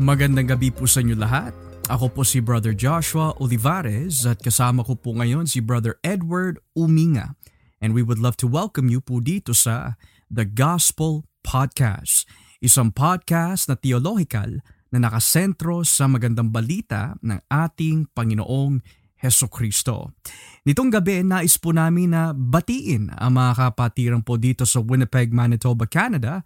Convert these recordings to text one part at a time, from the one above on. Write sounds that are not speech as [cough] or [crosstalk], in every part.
Magandang gabi po sa inyo lahat. Ako po si Brother Joshua Olivares at kasama ko po ngayon si Brother Edward Uminga. And we would love to welcome you po dito sa The Gospel Podcast. Isang podcast na theological na nakasentro sa magandang balita ng ating Panginoong Heso Kristo. Nitong gabi, nais po namin na batiin ang mga kapatiran po dito sa Winnipeg, Manitoba, Canada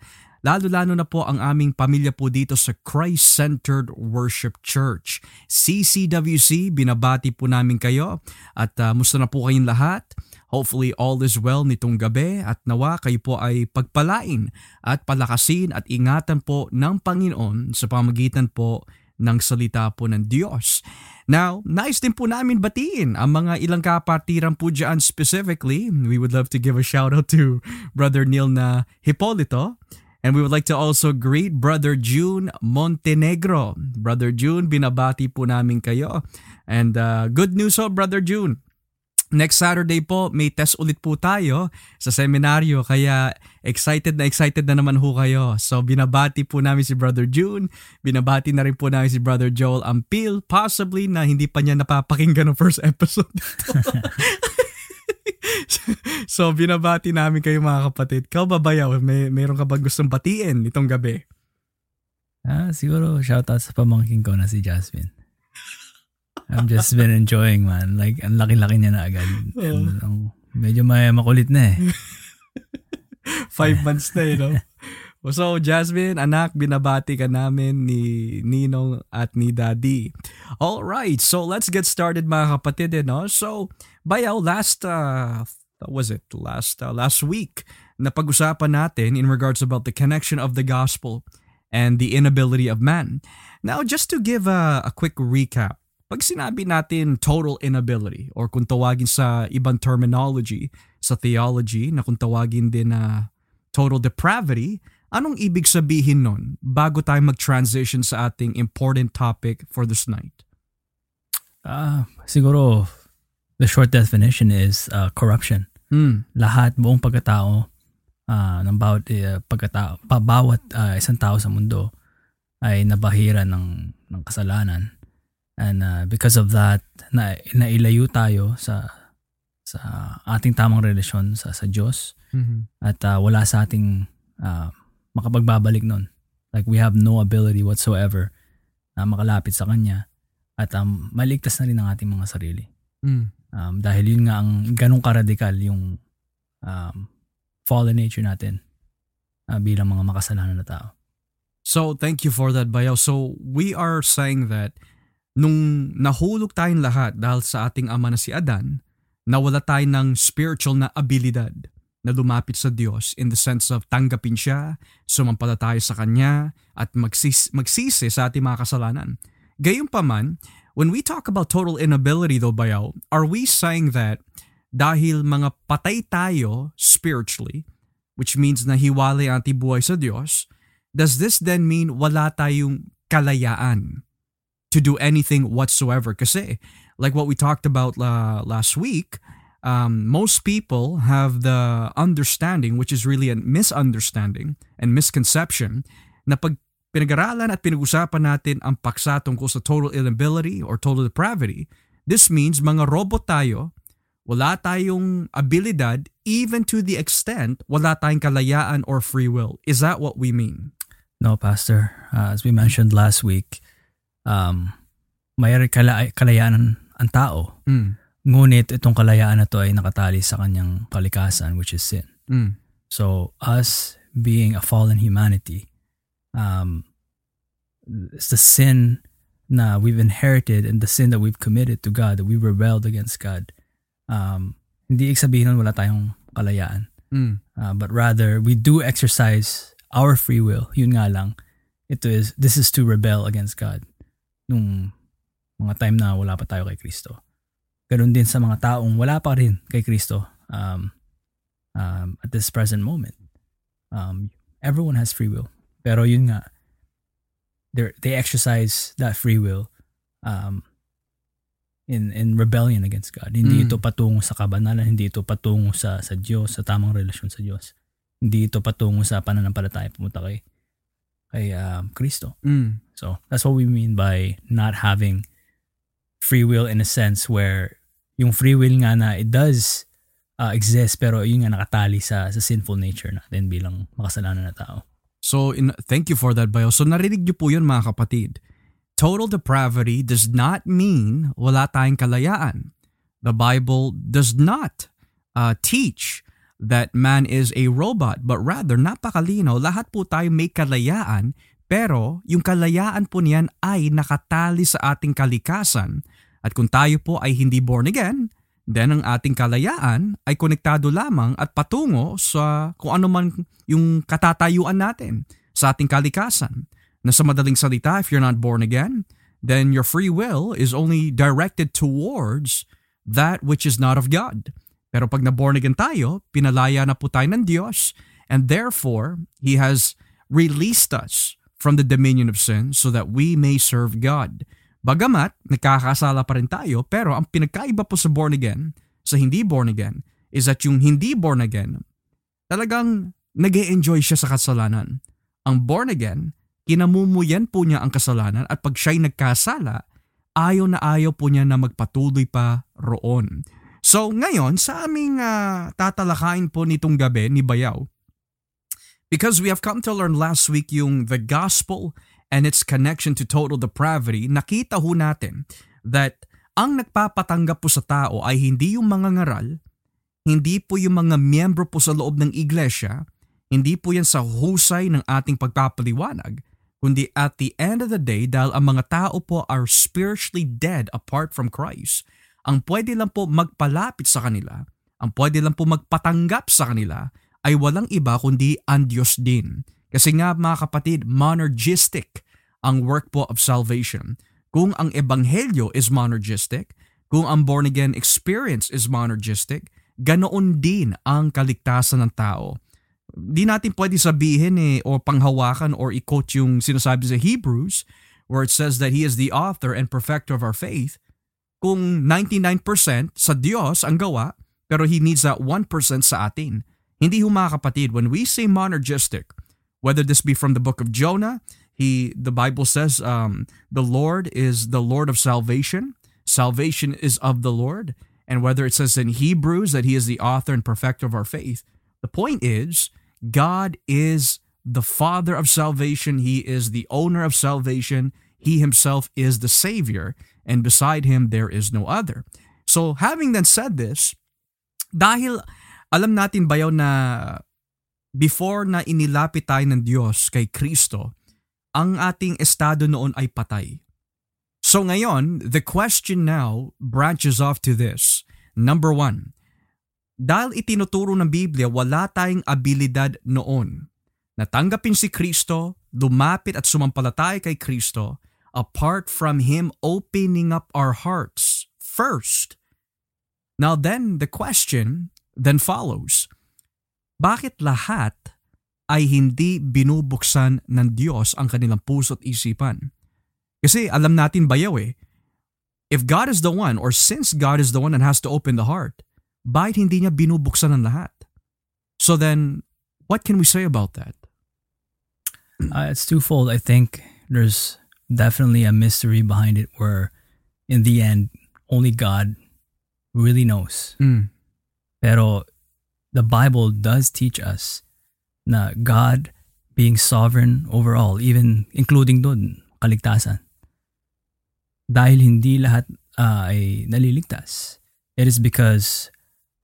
Lalo-lalo na po ang aming pamilya po dito sa Christ-Centered Worship Church. CCWC, binabati po namin kayo at uh, musta na po kayong lahat. Hopefully all is well nitong gabi at nawa kayo po ay pagpalain at palakasin at ingatan po ng Panginoon sa pamagitan po ng salita po ng Diyos. Now, nais din po namin batiin ang mga ilang kapatiran po dyan specifically. We would love to give a shout out to Brother Neil na Hipolito And we would like to also greet Brother June Montenegro. Brother June, binabati po namin kayo. And uh, good news ho, Brother June. Next Saturday po, may test ulit po tayo sa seminaryo kaya excited na excited na naman ho kayo. So binabati po namin si Brother June, binabati na rin po namin si Brother Joel Ampil, possibly na hindi pa niya napapakinggan ng first episode. [laughs] [laughs] so, binabati namin kayo mga kapatid. Kau babayaw, may meron ka ba gustong batiin itong gabi? Ah, siguro shoutout sa pamangkin ko na si Jasmine. I've just been enjoying man. Like, ang laki-laki niya na agad. Oh. And, medyo may makulit na eh. [laughs] Five months na eh, no? [laughs] So, Jasmine, anak, binabati ka namin ni Ninong at ni Daddy. All right, so let's get started mga kapatid, eh, no? So, bayaw, last, uh, was it, last, uh, last week, napag-usapan natin in regards about the connection of the gospel and the inability of man. Now, just to give a, a quick recap, pag sinabi natin total inability or kung tawagin sa ibang terminology sa theology na kung tawagin din na total depravity, Anong ibig sabihin nun bago tayo mag-transition sa ating important topic for this night? Uh, siguro, the short definition is uh, corruption. Mm. Lahat, buong pagkatao uh, ng bawat uh, pagkatao, pa, bawat uh, isang tao sa mundo ay nabahira ng, ng kasalanan. And uh, because of that, na, nailayo tayo sa sa ating tamang relasyon sa sa Diyos mm-hmm. at uh, wala sa ating uh, makapagbabalik nun. Like we have no ability whatsoever na makalapit sa Kanya at um, maligtas na rin ang ating mga sarili. Mm. Um, dahil yun nga ang ganong karadikal yung um, fallen nature natin uh, bilang mga makasalanan na tao. So, thank you for that, Bayaw. So, we are saying that nung nahulog tayong lahat dahil sa ating ama na si Adan, nawala tayo ng spiritual na abilidad na lumapit sa Diyos in the sense of tanggapin siya, sumampalataya sa Kanya, at magsis- magsisi sa ating mga kasalanan. Gayunpaman, when we talk about total inability though, Bayaw, are we saying that dahil mga patay tayo spiritually, which means na hiwalay ang ating buhay sa Diyos, does this then mean wala tayong kalayaan to do anything whatsoever? Kasi, like what we talked about uh, last week, um, most people have the understanding, which is really a misunderstanding and misconception, na pag pinag-aralan at pinag-usapan natin ang paksa tungkol sa total inability or total depravity, this means mga robot tayo, wala tayong abilidad even to the extent wala tayong kalayaan or free will. Is that what we mean? No, Pastor. Uh, as we mentioned last week, um, may kalayaan ang tao. Mm. Ngunit itong kalayaan na to ay nakatali sa kanyang kalikasan which is sin. Mm. So us being a fallen humanity, um, it's the sin na we've inherited and the sin that we've committed to God, that we rebelled against God. Um, hindi sabihin nun wala tayong kalayaan. Mm. Uh, but rather, we do exercise our free will. Yun nga lang, ito is, this is to rebel against God. Nung mga time na wala pa tayo kay Kristo. Ganun din sa mga taong wala pa rin kay Kristo um, um, at this present moment. Um, everyone has free will. Pero yun nga, they exercise that free will um, in in rebellion against God. Hindi mm. ito patungo sa kabanalan, hindi ito patungo sa sa Diyos, sa tamang relasyon sa Diyos. Hindi ito patungo sa pananampalataya pumunta kay kay um, Kristo. Mm. So that's what we mean by not having free will in a sense where yung free will nga na it does uh, exist pero yun nga nakatali sa sa sinful nature natin bilang makasalanan na tao. So in, thank you for that Bayo. So narinig niyo po yun mga kapatid. Total depravity does not mean wala tayong kalayaan. The Bible does not uh, teach that man is a robot but rather napakalinaw lahat po tayo may kalayaan pero yung kalayaan po niyan ay nakatali sa ating kalikasan at kung tayo po ay hindi born again then ang ating kalayaan ay konektado lamang at patungo sa kung ano man yung katatayuan natin sa ating kalikasan na sa madaling salita if you're not born again then your free will is only directed towards that which is not of God pero pag na-born again tayo, pinalaya na po tayo ng Diyos and therefore, He has released us from the dominion of sin so that we may serve God. Bagamat, nagkakasala pa rin tayo, pero ang pinagkaiba po sa born again, sa hindi born again, is that yung hindi born again, talagang nag enjoy siya sa kasalanan. Ang born again, kinamumuyan po niya ang kasalanan at pag siya'y nagkasala, ayaw na ayaw po niya na magpatuloy pa roon. So ngayon sa aming uh, tatalakayin po nitong gabi ni Bayaw, because we have come to learn last week yung the gospel and its connection to total depravity, nakita ho natin that ang nagpapatanggap po sa tao ay hindi yung mga ngaral, hindi po yung mga miyembro po sa loob ng iglesia, hindi po yan sa husay ng ating pagpapaliwanag, kundi at the end of the day dahil ang mga tao po are spiritually dead apart from Christ ang pwede lang po magpalapit sa kanila, ang pwede lang po magpatanggap sa kanila ay walang iba kundi ang Diyos din. Kasi nga mga kapatid, monergistic ang work po of salvation. Kung ang ebanghelyo is monergistic, kung ang born again experience is monergistic, ganoon din ang kaligtasan ng tao. Di natin pwede sabihin eh, o panghawakan or i-quote yung sinasabi sa Hebrews where it says that He is the author and perfecter of our faith kung 99% sa Diyos ang gawa, pero He needs that 1% sa atin. Hindi ho mga kapatid, when we say monergistic, whether this be from the book of Jonah, he the Bible says um, the Lord is the Lord of salvation. Salvation is of the Lord. And whether it says in Hebrews that he is the author and perfecter of our faith, the point is God is the father of salvation. He is the owner of salvation. He himself is the savior and beside him there is no other. So having then said this, dahil alam natin bayaw na before na inilapit tayo ng Diyos kay Kristo, ang ating estado noon ay patay. So ngayon, the question now branches off to this. Number one, dahil itinuturo ng Biblia, wala tayong abilidad noon. Natanggapin si Kristo, lumapit at sumampalataya kay Kristo, apart from Him opening up our hearts first. Now then, the question then follows, bakit lahat ay hindi binubuksan ng Diyos ang kanilang puso at isipan? Kasi alam natin bayaw eh, if God is the one or since God is the one that has to open the heart, bakit hindi niya binubuksan ng lahat? So then, what can we say about that? Uh, it's twofold. I think there's definitely a mystery behind it where in the end only God really knows. Mm. Pero the Bible does teach us na God being sovereign over all, even including doon, kaligtasan. Dahil hindi lahat uh, ay naliligtas, it is because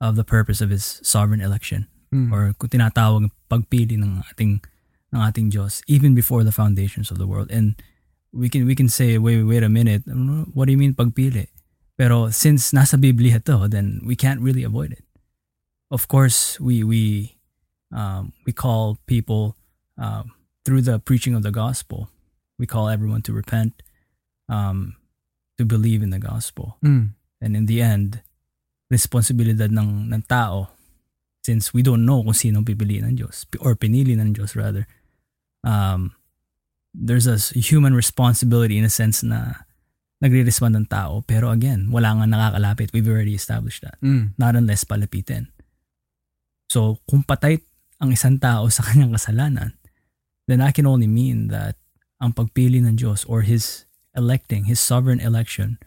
of the purpose of His sovereign election. Mm. Or kung tinatawag pagpili ng ating ng ating Diyos even before the foundations of the world. And we can we can say wait wait a minute what do you mean pagpili pero since nasa Biblia to then we can't really avoid it of course we we um, we call people um, through the preaching of the gospel we call everyone to repent um, to believe in the gospel mm. and in the end responsibilidad ng ng tao since we don't know kung sino pipiliin ng Diyos or pinili ng Diyos rather um, there's a human responsibility in a sense na nagre-respond ng tao. Pero again, wala nga nakakalapit. We've already established that. Mm. Not unless palapitin. So, kung patay ang isang tao sa kanyang kasalanan, then that can only mean that ang pagpili ng Diyos or His electing, His sovereign election,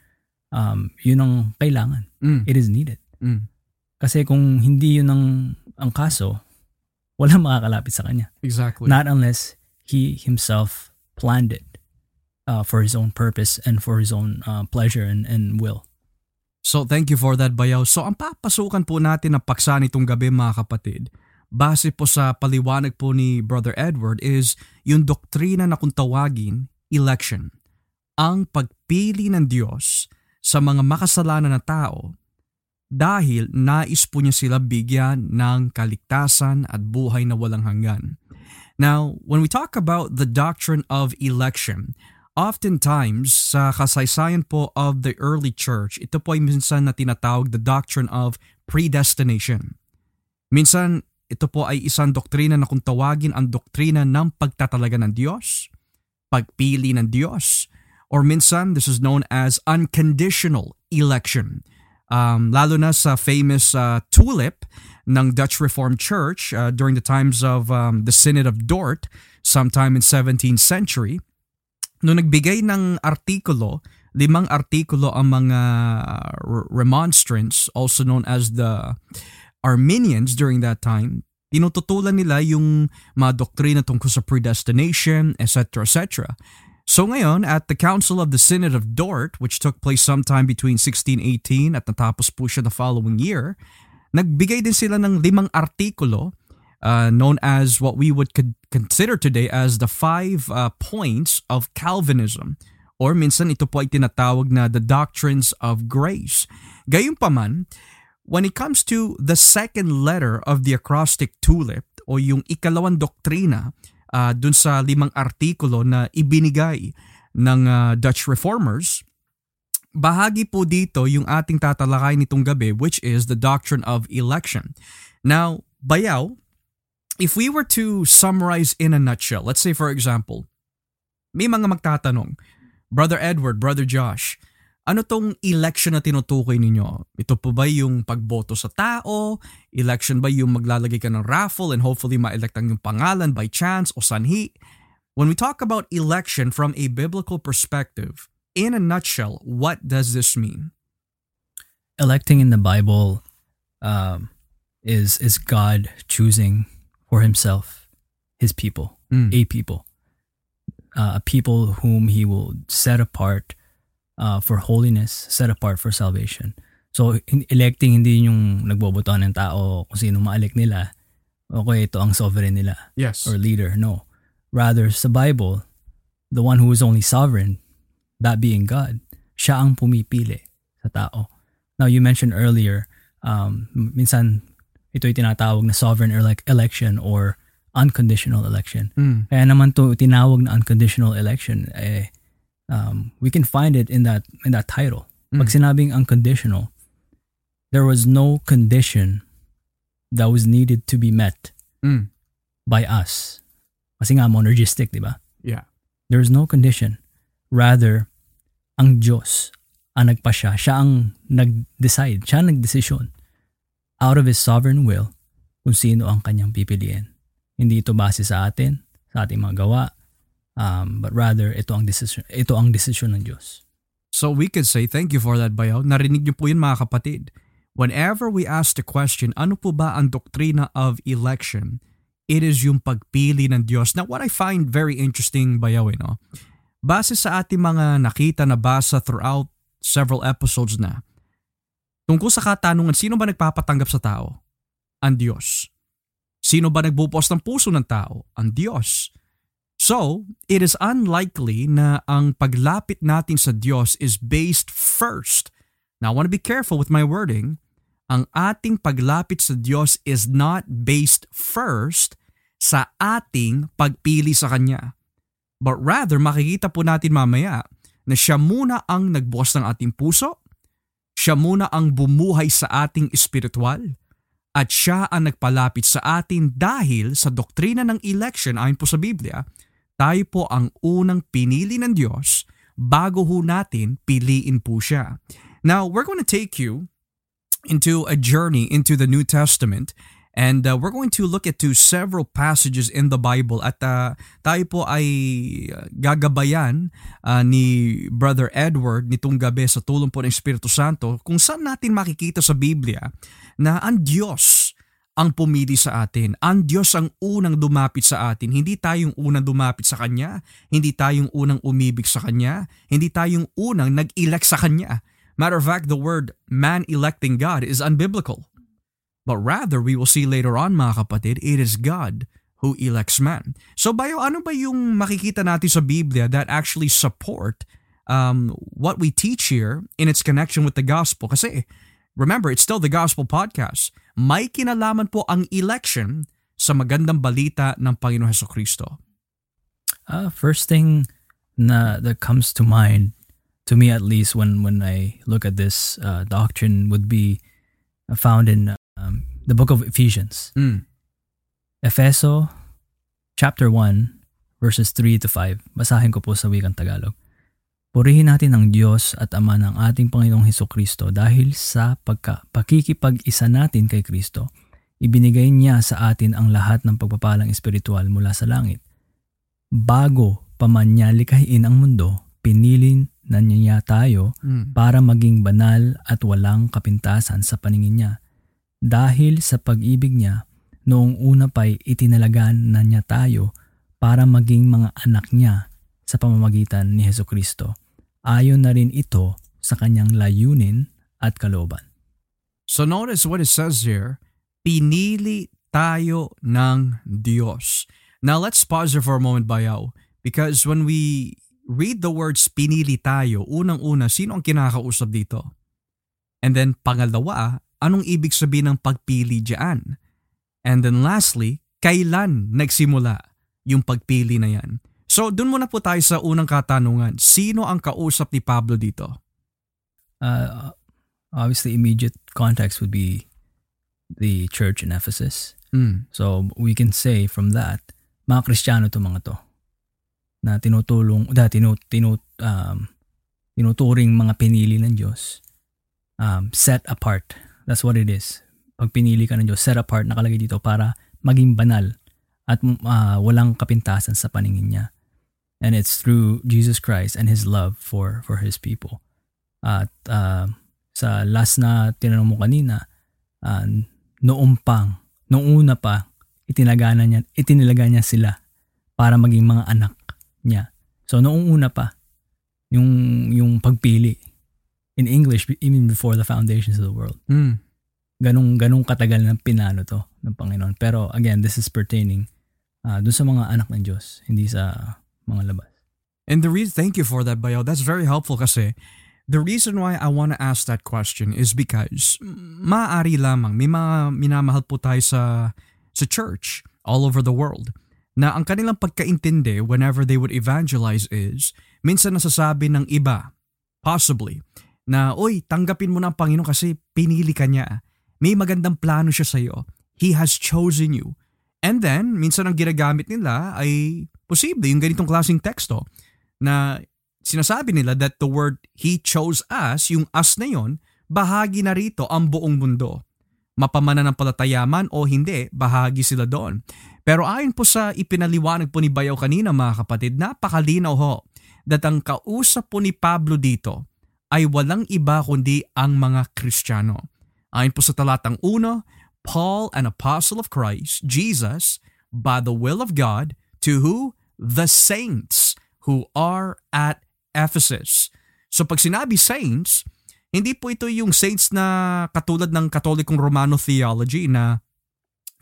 um, yun ang kailangan. Mm. It is needed. Mm. Kasi kung hindi yun ang, ang kaso, wala makakalapit sa Kanya. Exactly. Not unless He Himself planned it uh, for His own purpose and for His own uh, pleasure and, and will. So thank you for that, Bayaw. So ang papasukan po natin ng paksa nitong gabi mga kapatid, base po sa paliwanag po ni Brother Edward is yung doktrina na kung tawagin, election. Ang pagpili ng Diyos sa mga makasalanan na tao dahil nais po niya sila bigyan ng kaligtasan at buhay na walang hanggan. Now, when we talk about the doctrine of election, Oftentimes, sa kasaysayan po of the early church, ito po ay minsan na tinatawag the doctrine of predestination. Minsan, ito po ay isang doktrina na kung tawagin ang doktrina ng pagtatalaga ng Diyos, pagpili ng Diyos, or minsan this is known as unconditional election. Um, lalo na sa famous uh, tulip ng Dutch Reformed Church uh, during the times of um, the Synod of Dort sometime in 17th century, Nung nagbigay ng artikulo, limang artikulo ang mga remonstrants, also known as the Arminians during that time, tinututulan nila yung mga doktrina tungkol sa predestination, etc. etc. So ngayon, at the Council of the Synod of Dort, which took place sometime between 1618 at natapos po siya the following year, nagbigay din sila ng limang artikulo uh, known as what we would consider today as the five uh, points of Calvinism. Or minsan ito po ay tinatawag na the doctrines of grace. Gayunpaman, when it comes to the second letter of the acrostic tulip o yung ikalawang doktrina uh, dun sa limang artikulo na ibinigay ng uh, Dutch Reformers, bahagi po dito yung ating tatalakay nitong gabi which is the doctrine of election. Now, bayaw, if we were to summarize in a nutshell, let's say for example, may mga magtatanong, Brother Edward, Brother Josh, ano tong election na tinutukoy ninyo? Ito po ba yung pagboto sa tao? Election ba yung maglalagay ka ng raffle and hopefully ma-elect ang yung pangalan by chance o sanhi? When we talk about election from a biblical perspective, in a nutshell, what does this mean? Electing in the Bible um, is is God choosing for himself his people, mm. a people, uh, a people whom he will set apart uh, for holiness, set apart for salvation. So, electing hindi yung nagboboto ng tao kung sino ma-elect nila. Okay, ito ang sovereign nila. Yes. Or leader. No. Rather, sa Bible, the one who is only sovereign, that being God, siya ang pumipili sa tao. Now, you mentioned earlier, um, minsan ito ay tinatawag na sovereign election or unconditional election. Mm. Kaya naman to tinawag na unconditional election eh um, we can find it in that in that title. Mm. Pag sinabing unconditional, there was no condition that was needed to be met mm. by us. Kasi nga monergistic, di ba? Yeah. There is no condition. Rather, ang Diyos ang nagpasya. Siya ang nag-decide. Siya ang nag-desisyon out of His sovereign will kung sino ang kanyang pipiliin. Hindi ito base sa atin, sa ating mga gawa, um, but rather ito ang decision, ito ang desisyon ng Diyos. So we could say, thank you for that, Bayaw. Narinig niyo po yun mga kapatid. Whenever we ask the question, ano po ba ang doktrina of election? It is yung pagpili ng Diyos. Now, what I find very interesting, Bayaw, eh, no? base sa ating mga nakita na basa throughout several episodes na, Tungkol sa katanungan, sino ba nagpapatanggap sa tao? Ang Diyos. Sino ba nagbubuos ng puso ng tao? Ang Diyos. So, it is unlikely na ang paglapit natin sa Diyos is based first. Now, I want to be careful with my wording. Ang ating paglapit sa Diyos is not based first sa ating pagpili sa Kanya. But rather, makikita po natin mamaya na siya muna ang nagbuos ng ating puso, siya muna ang bumuhay sa ating espiritual at siya ang nagpalapit sa atin dahil sa doktrina ng election ayon po sa Biblia, tayo po ang unang pinili ng Diyos bago ho natin piliin po siya. Now, we're going to take you into a journey into the New Testament And uh, we're going to look into several passages in the Bible at uh, tayo po ay uh, gagabayan uh, ni Brother Edward nitong gabi sa tulong po ng Espiritu Santo kung saan natin makikita sa Biblia na ang Diyos ang pumili sa atin. Ang Diyos ang unang dumapit sa atin. Hindi tayong unang dumapit sa Kanya. Hindi tayong unang umibig sa Kanya. Hindi tayong unang nag-elect sa Kanya. Matter of fact, the word man electing God is unbiblical. But rather, we will see later on mga kapatid, it is God who elects man. So bayo, ano ba yung makikita natin sa Biblia that actually support um, what we teach here in its connection with the gospel? Kasi remember, it's still the gospel podcast. May kinalaman po ang election sa magandang balita ng Panginoon Heso Kristo. Uh, first thing na that comes to mind, to me at least, when, when I look at this uh, doctrine would be found in um, the book of Ephesians. Mm. Efeso chapter 1 verses 3 to 5. Basahin ko po sa wikang Tagalog. Purihin natin ang Diyos at Ama ng ating Panginoong Heso Kristo dahil sa pagka, pakikipag-isa natin kay Kristo, ibinigay niya sa atin ang lahat ng pagpapalang espiritual mula sa langit. Bago pa man niya likhain ang mundo, pinili na niya tayo Mm. para maging banal at walang kapintasan sa paningin niya. Dahil sa pag-ibig niya, noong una pa'y itinalagan na niya tayo para maging mga anak niya sa pamamagitan ni Heso Kristo. Ayon na rin ito sa kanyang layunin at kalooban. So notice what it says here, pinili tayo ng Diyos. Now let's pause here for a moment, Bayaw, because when we read the words pinili tayo, unang-una, sino ang kinakausap dito? And then pangalawa, anong ibig sabihin ng pagpili diyan? And then lastly, kailan nagsimula yung pagpili na yan? So dun muna po tayo sa unang katanungan. Sino ang kausap ni Pablo dito? Uh, obviously, immediate context would be the church in Ephesus. Mm. So we can say from that, mga Kristiyano to mga to na tinutulong, da, tinu, tinu, um, tinuturing mga pinili ng Diyos. Um, set apart. That's what it is. Pag pinili ka ng Diyos, set apart, nakalagay dito para maging banal at uh, walang kapintasan sa paningin niya. And it's through Jesus Christ and His love for for His people. At uh, sa last na tinanong mo kanina, uh, noong pang, noong una pa, itinagana niya, itinilaga niya sila para maging mga anak niya. So noong una pa, yung yung pagpili in English even before the foundations of the world. Mm. Ganong ganong katagal ng pinano to ng Panginoon. Pero again, this is pertaining uh, dun sa mga anak ng Diyos, hindi sa mga labas. And the reason, thank you for that, Bayo. That's very helpful kasi the reason why I want to ask that question is because maaari lamang may mga minamahal po tayo sa sa church all over the world na ang kanilang pagkaintindi whenever they would evangelize is minsan nasasabi ng iba possibly na oy tanggapin mo na ang Panginoon kasi pinili ka niya may magandang plano siya sa iyo he has chosen you and then minsan ang ginagamit nila ay posible yung ganitong klaseng teksto na sinasabi nila that the word He chose us, yung us na yon, bahagi na rito ang buong mundo. Mapamananampalataya man o hindi, bahagi sila doon. Pero ayon po sa ipinaliwanag po ni Bayaw kanina mga kapatid, napakalinaw ho that ang kausap po ni Pablo dito ay walang iba kundi ang mga Kristiyano. Ayon po sa talatang 1, Paul, an apostle of Christ, Jesus, by the will of God, to who? The saints who are at Ephesus. So pag sinabi saints, hindi po ito yung saints na katulad ng katolikong Romano theology na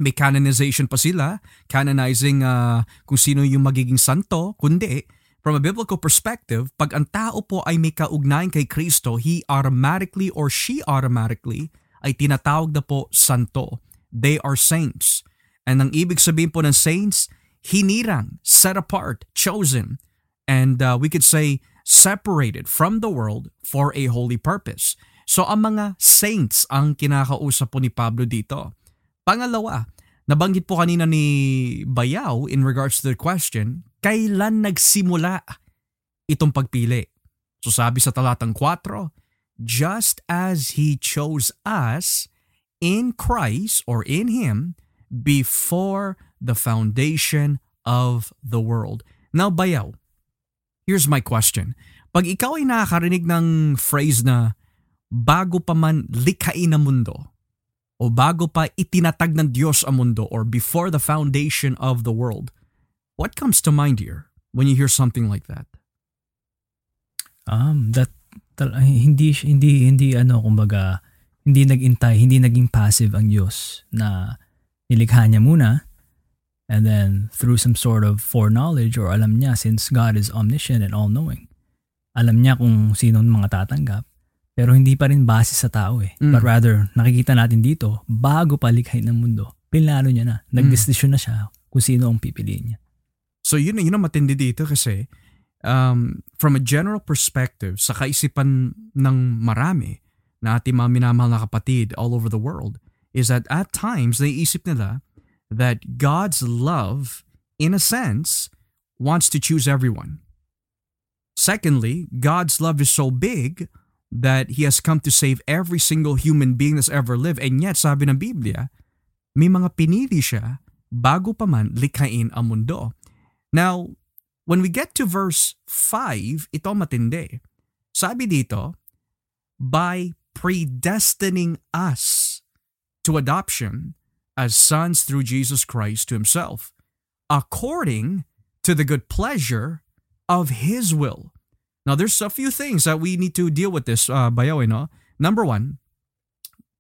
may canonization pa sila, canonizing uh, kung sino yung magiging santo, kundi from a biblical perspective, pag ang tao po ay may kaugnayan kay Kristo, he automatically or she automatically ay tinatawag na po santo. They are saints. And ang ibig sabihin po ng saints, hinirang, set apart, chosen, and uh, we could say separated from the world for a holy purpose. So ang mga saints ang kinakausap po ni Pablo dito. Pangalawa, nabanggit po kanina ni Bayaw in regards to the question, kailan nagsimula itong pagpili? So sabi sa talatang 4, just as He chose us in Christ or in Him before the foundation of the world. Now, bayaw, here's my question. Pag ikaw ay nakakarinig ng phrase na bago pa man likhain ang mundo, o bago pa itinatag ng Diyos ang mundo, or before the foundation of the world, what comes to mind here when you hear something like that? Um, that tal- hindi hindi hindi ano kumbaga hindi nagintay, hindi naging passive ang Diyos na nilikha niya muna and then through some sort of foreknowledge or alam niya since God is omniscient and all-knowing, alam niya kung sino mga tatanggap pero hindi pa rin base sa tao eh. Mm. But rather, nakikita natin dito, bago palikhain ng mundo, pinlano niya na. Nagdesisyon na siya kung sino ang pipiliin niya. So yun, yun ang matindi dito kasi um, from a general perspective, sa kaisipan ng marami na ating mga minamahal na kapatid all over the world, is that at times, naiisip nila that God's love, in a sense, wants to choose everyone. Secondly, God's love is so big that He has come to save every single human being that's ever lived. And yet, sabi ng Biblia, may mga pinili siya bago pa man likhain ang mundo. Now, when we get to verse 5, ito matindi. Sabi dito, by predestining us to adoption as sons through Jesus Christ to himself, according to the good pleasure of his will. Now, there's a few things that we need to deal with this, uh, bayaw, no? Number one,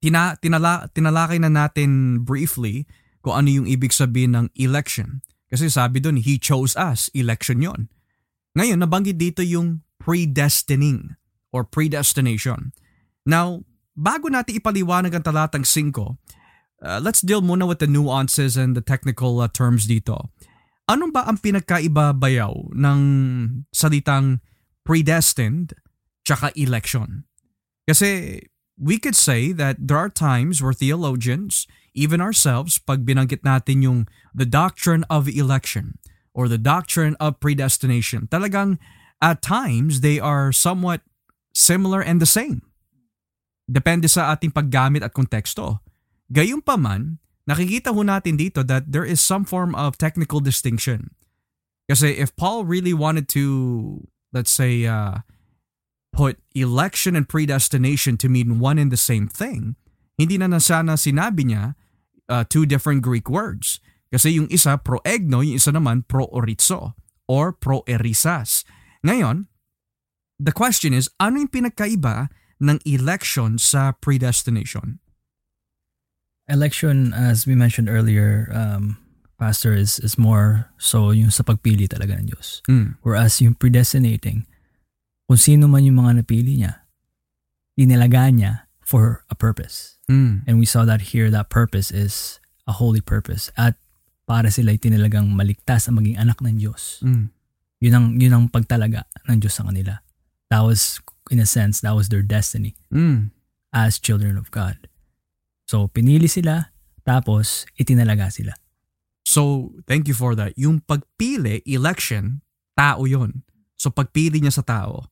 tina, tinala, tinalakay na natin briefly kung ano yung ibig sabihin ng election. Kasi sabi doon, He chose us. Election yon. Ngayon, nabanggit dito yung predestining or predestination. Now, bago natin ipaliwanag ang talatang 5, uh, let's deal muna with the nuances and the technical uh, terms dito. Ano ba ang pinagkaiba bayaw ng salitang predestined tsaka election? Kasi we could say that there are times where theologians even ourselves, pag binanggit natin yung the doctrine of election or the doctrine of predestination, talagang at times they are somewhat similar and the same. Depende sa ating paggamit at konteksto. Gayunpaman, nakikita ho natin dito that there is some form of technical distinction. Kasi if Paul really wanted to, let's say, uh, put election and predestination to mean one and the same thing, hindi na na sana sinabi niya uh, two different Greek words. Kasi yung isa pro-egno, yung isa naman pro-orizo or pro-erisas. Ngayon, the question is, ano yung pinagkaiba ng election sa predestination? Election, as we mentioned earlier, um, Pastor, is, is more so yung sa pagpili talaga ng Diyos. Mm. Whereas yung predestinating, kung sino man yung mga napili niya, inalaga niya for a purpose. Mm. And we saw that here, that purpose is a holy purpose. At para sila tinalagang maligtas ang maging anak ng Diyos. Mm. Yun ang, yun ang pagtalaga ng Diyos sa kanila. That was, in a sense, that was their destiny mm. as children of God. So, pinili sila, tapos itinalaga sila. So, thank you for that. Yung pagpili, election, tao yon. So, pagpili niya sa tao.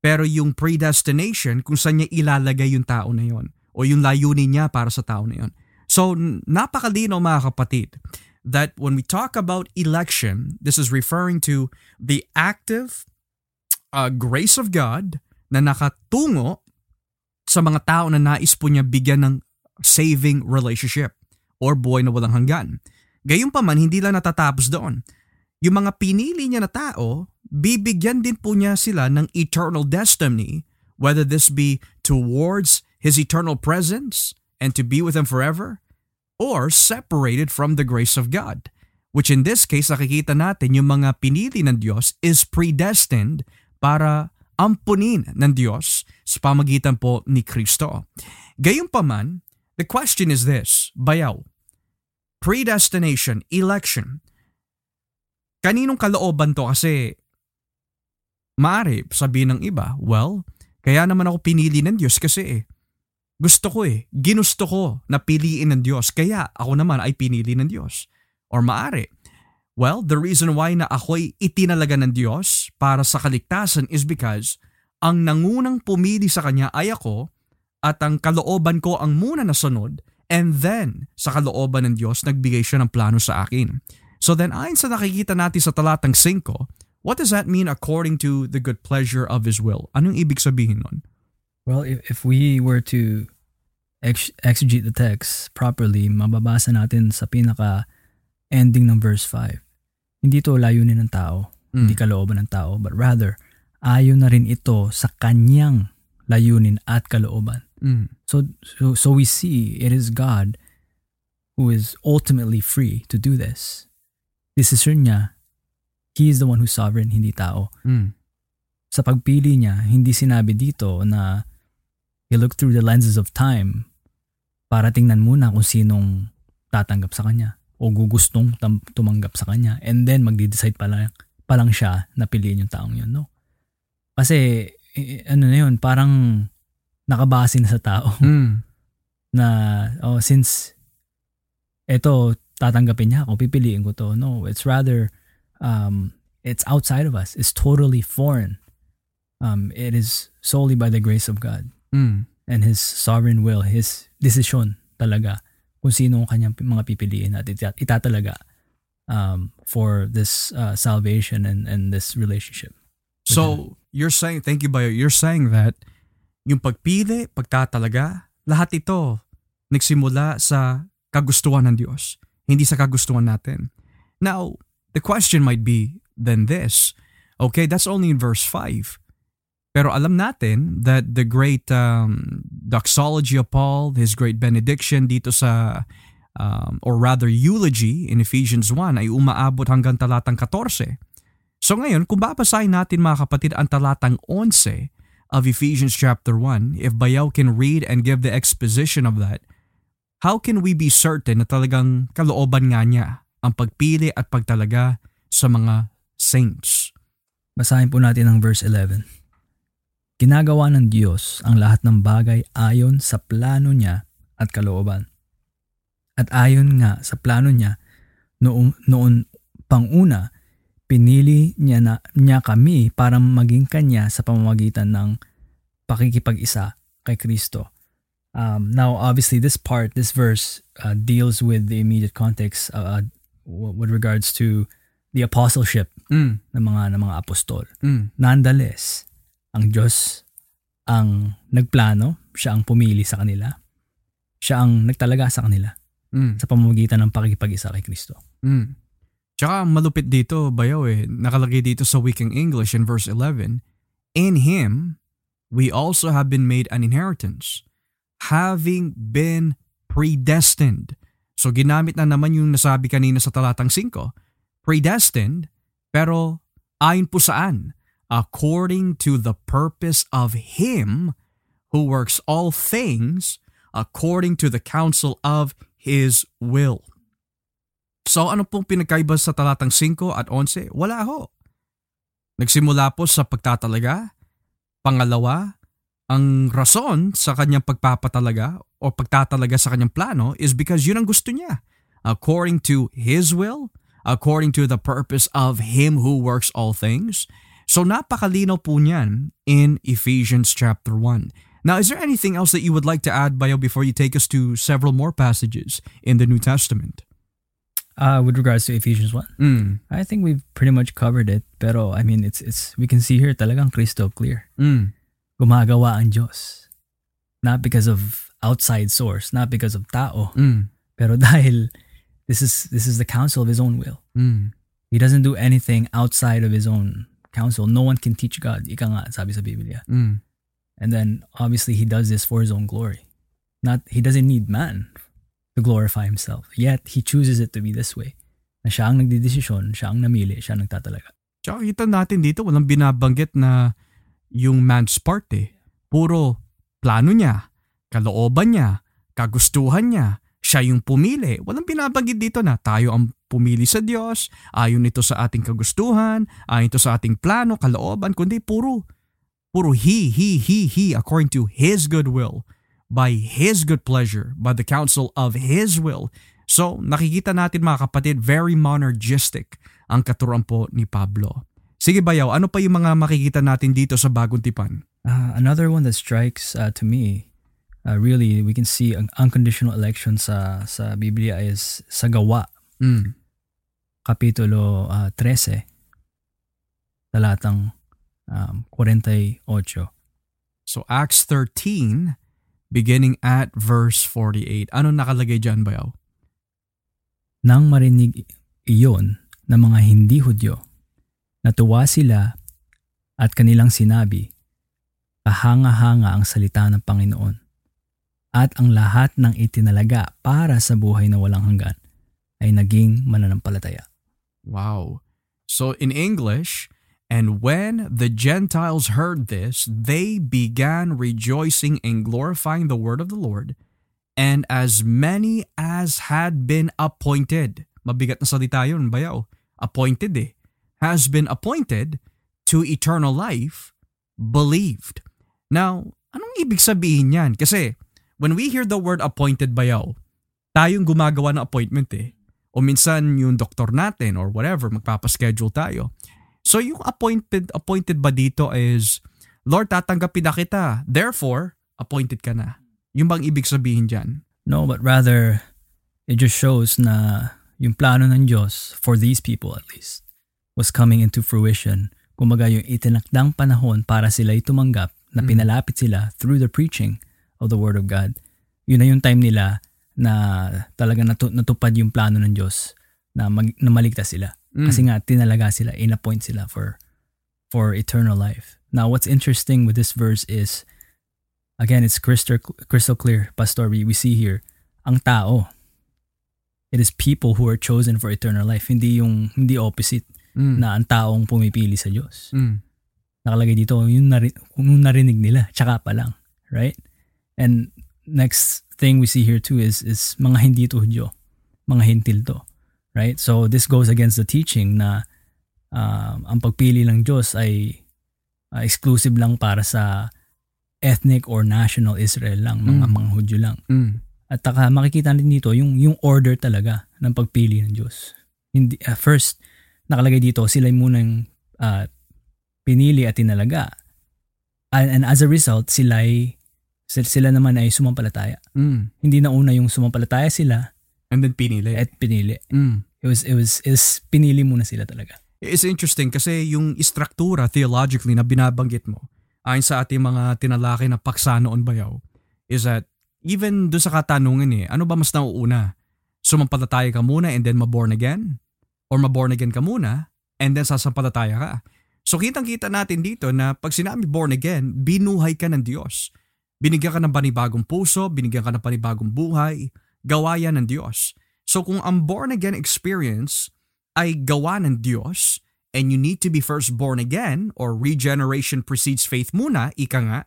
Pero yung predestination, kung saan niya ilalagay yung tao na yon o yung layunin niya para sa tao na yon. So, napakalino mga kapatid that when we talk about election, this is referring to the active uh, grace of God na nakatungo sa mga tao na nais po niya bigyan ng saving relationship or buhay na walang hanggan. Gayunpaman, hindi lang natatapos doon. Yung mga pinili niya na tao, bibigyan din po niya sila ng eternal destiny, whether this be towards His eternal presence and to be with Him forever, or separated from the grace of God. Which in this case, nakikita natin yung mga pinili ng Diyos is predestined para ampunin ng Diyos sa pamagitan po ni Kristo. Gayunpaman, the question is this, bayaw, predestination, election, kaninong kalooban to kasi Maari, sabihin ng iba, well, kaya naman ako pinili ng Diyos kasi eh, gusto ko eh, ginusto ko na piliin ng Diyos, kaya ako naman ay pinili ng Diyos. Or maari, well, the reason why na ako'y itinalaga ng Diyos para sa kaligtasan is because ang nangunang pumili sa Kanya ay ako at ang kalooban ko ang muna nasunod And then, sa kalooban ng Diyos, nagbigay siya ng plano sa akin. So then, ayon sa nakikita natin sa talatang 5, what does that mean according to the good pleasure of His will? Anong ibig sabihin nun? Well, if, if we were to ex- exegete the text properly, mababasa natin sa pinaka ending ng verse 5. Hindi to layunin ng tao, mm. hindi kalooban ng tao, but rather, ayon na rin ito sa kanyang layunin at kalooban. Mm. So, so, so we see it is God who is ultimately free to do this. Decision niya, He is the one who's sovereign, hindi tao. Mm. Sa pagpili niya, hindi sinabi dito na He looked through the lenses of time para tingnan muna kung sinong tatanggap sa kanya o gugustong tam- tumanggap sa kanya and then magde-decide pa lang, pa lang siya na piliin yung taong yun, no? Kasi, ano na yun, parang nakabase na sa tao. Mm. [laughs] Na, oh, since ito, tatanggapin niya ako, pipiliin ko to. No, it's rather, um, it's outside of us. It's totally foreign. Um, it is solely by the grace of God. Mm. And His sovereign will, His decision talaga kung sino ang kanyang mga pipiliin at itatalaga um, for this uh, salvation and, and this relationship. So, you're saying, thank you, Bayo, you're saying that yung pagpili, pagtatalaga, lahat ito nagsimula sa kagustuhan ng Diyos, hindi sa kagustuhan natin. Now, the question might be then this. Okay, that's only in verse 5. Pero alam natin that the great um, doxology of Paul, his great benediction dito sa, um, or rather eulogy in Ephesians 1 ay umaabot hanggang talatang 14. So ngayon, kung babasahin natin mga kapatid ang talatang 11, of Ephesians chapter 1, if Bayaw can read and give the exposition of that, how can we be certain na talagang kalooban nga niya ang pagpili at pagtalaga sa mga saints? Basahin po natin ang verse 11. Ginagawa ng Diyos ang lahat ng bagay ayon sa plano niya at kalooban. At ayon nga sa plano niya, noon, noon panguna, pinili niya, na, niya kami para maging kanya sa pamamagitan ng pakikipag-isa kay Kristo. Um, now, obviously, this part, this verse uh, deals with the immediate context uh, with regards to the apostleship mm. ng mga ng mga apostol. Mm. Nonetheless, ang Diyos ang nagplano, siya ang pumili sa kanila. Siya ang nagtalaga sa kanila mm. sa pamamagitan ng pakikipag-isa kay Kristo. Mm. Tsaka malupit dito, bayaw eh. Nakalagay dito sa Wiking English in verse 11, In Him, we also have been made an inheritance, having been predestined. So ginamit na naman yung nasabi kanina sa talatang 5. Predestined, pero ayon po saan? According to the purpose of Him who works all things according to the counsel of His will. So ano pong pinagkaiba sa talatang 5 at 11? Wala ho. Nagsimula po sa pagtatalaga. Pangalawa, ang rason sa kanyang pagpapatalaga o pagtatalaga sa kanyang plano is because yun ang gusto niya. According to His will, according to the purpose of Him who works all things. So napakalinaw po niyan in Ephesians chapter 1. Now, is there anything else that you would like to add, Bayo, before you take us to several more passages in the New Testament? Uh, with regards to Ephesians 1, mm. I think we've pretty much covered it. Pero, I mean, it's, it's, we can see here talagang crystal clear. Mm. Gumagawa ang Diyos. Not because of outside source, not because of tao. Mm. Pero dahil this is, this is the counsel of His own will. Mm. He doesn't do anything outside of His own counsel. No one can teach God. Ika nga, sabi sa Biblia. Mm. And then, obviously, He does this for His own glory. Not, He doesn't need man to glorify himself. Yet, he chooses it to be this way. Na siya ang nagdidesisyon, siya ang namili, siya ang nagtatalaga. Tsaka kita natin dito, walang binabanggit na yung man's part eh. Puro plano niya, kalooban niya, kagustuhan niya, siya yung pumili. Walang binabanggit dito na tayo ang pumili sa Diyos, ayon ito sa ating kagustuhan, ayon ito sa ating plano, kalooban, kundi puro, puro He, He, He, He, according to His good will by His good pleasure, by the counsel of His will. So, nakikita natin mga kapatid, very monergistic ang katuruan po ni Pablo. Sige Bayaw, ano pa yung mga makikita natin dito sa Bagong Tipan? Uh, another one that strikes uh, to me uh, really we can see ang unconditional election sa sa Biblia is sa gawa. Mm. Kapitulo uh, 13 talatang um, 48. So Acts 13 beginning at verse 48. Ano nakalagay diyan, Bayaw? Nang marinig iyon ng mga hindi Hudyo, natuwa sila at kanilang sinabi, kahanga-hanga ang salita ng Panginoon at ang lahat ng itinalaga para sa buhay na walang hanggan ay naging mananampalataya. Wow. So in English, and when the Gentiles heard this, they began rejoicing and glorifying the word of the Lord, and as many as had been appointed. Mabigat na salita yun, bayaw. Appointed eh. Has been appointed to eternal life, believed. Now, anong ibig sabihin yan? Kasi when we hear the word appointed bayaw, tayong gumagawa ng appointment eh. O minsan yung doktor natin or whatever, magpapaschedule tayo. So yung appointed, appointed ba dito is, Lord, tatanggapin na kita. Therefore, appointed ka na. Yung bang ibig sabihin dyan? No, but rather, it just shows na yung plano ng Diyos, for these people at least, was coming into fruition. Kumaga yung itinakdang panahon para sila tumanggap na mm. pinalapit sila through the preaching of the Word of God, yun na yung time nila na talaga natu- natupad yung plano ng Diyos na, mag- na maligtas sila. Mm. Kasi nga, tinalaga sila, in-appoint sila for, for eternal life. Now, what's interesting with this verse is, again, it's crystal, crystal clear, Pastor, we, we see here, ang tao, it is people who are chosen for eternal life, hindi yung, hindi opposite, mm. na ang taong pumipili sa Diyos. Mm. Nakalagay dito, yung, nari, yung narinig nila, tsaka pa lang, right? And next thing we see here too is is mga hindi to Hudyo, mga hintil to. Right? So this goes against the teaching na uh, ang pagpili ng Diyos ay uh, exclusive lang para sa ethnic or national Israel lang, mga mm. mga Hudyo lang. Mm. At taka, makikita natin dito yung yung order talaga ng pagpili ng Diyos. Hindi uh, first nakalagay dito sila munang uh, pinili at tinalaga. And, and as a result, sila ay sila naman ay sumampalataya. Mm. Hindi na una yung sumampalataya sila. And then pinili. At pinili. Mm. It was, it was, was, pinili muna sila talaga. It's interesting kasi yung istruktura theologically na binabanggit mo ayon sa ating mga tinalaki na paksa noon bayaw is that even doon sa katanungan eh, ano ba mas nauuna? Sumampalataya ka muna and then maborn again? Or maborn again ka muna and then sasampalataya ka? So kitang-kita natin dito na pag sinabi born again, binuhay ka ng Diyos. Binigyan ka ng panibagong puso, binigyan ka ng panibagong buhay, gawa yan ng Diyos. So kung ang born again experience ay gawa ng Diyos, and you need to be first born again or regeneration precedes faith muna, ika nga,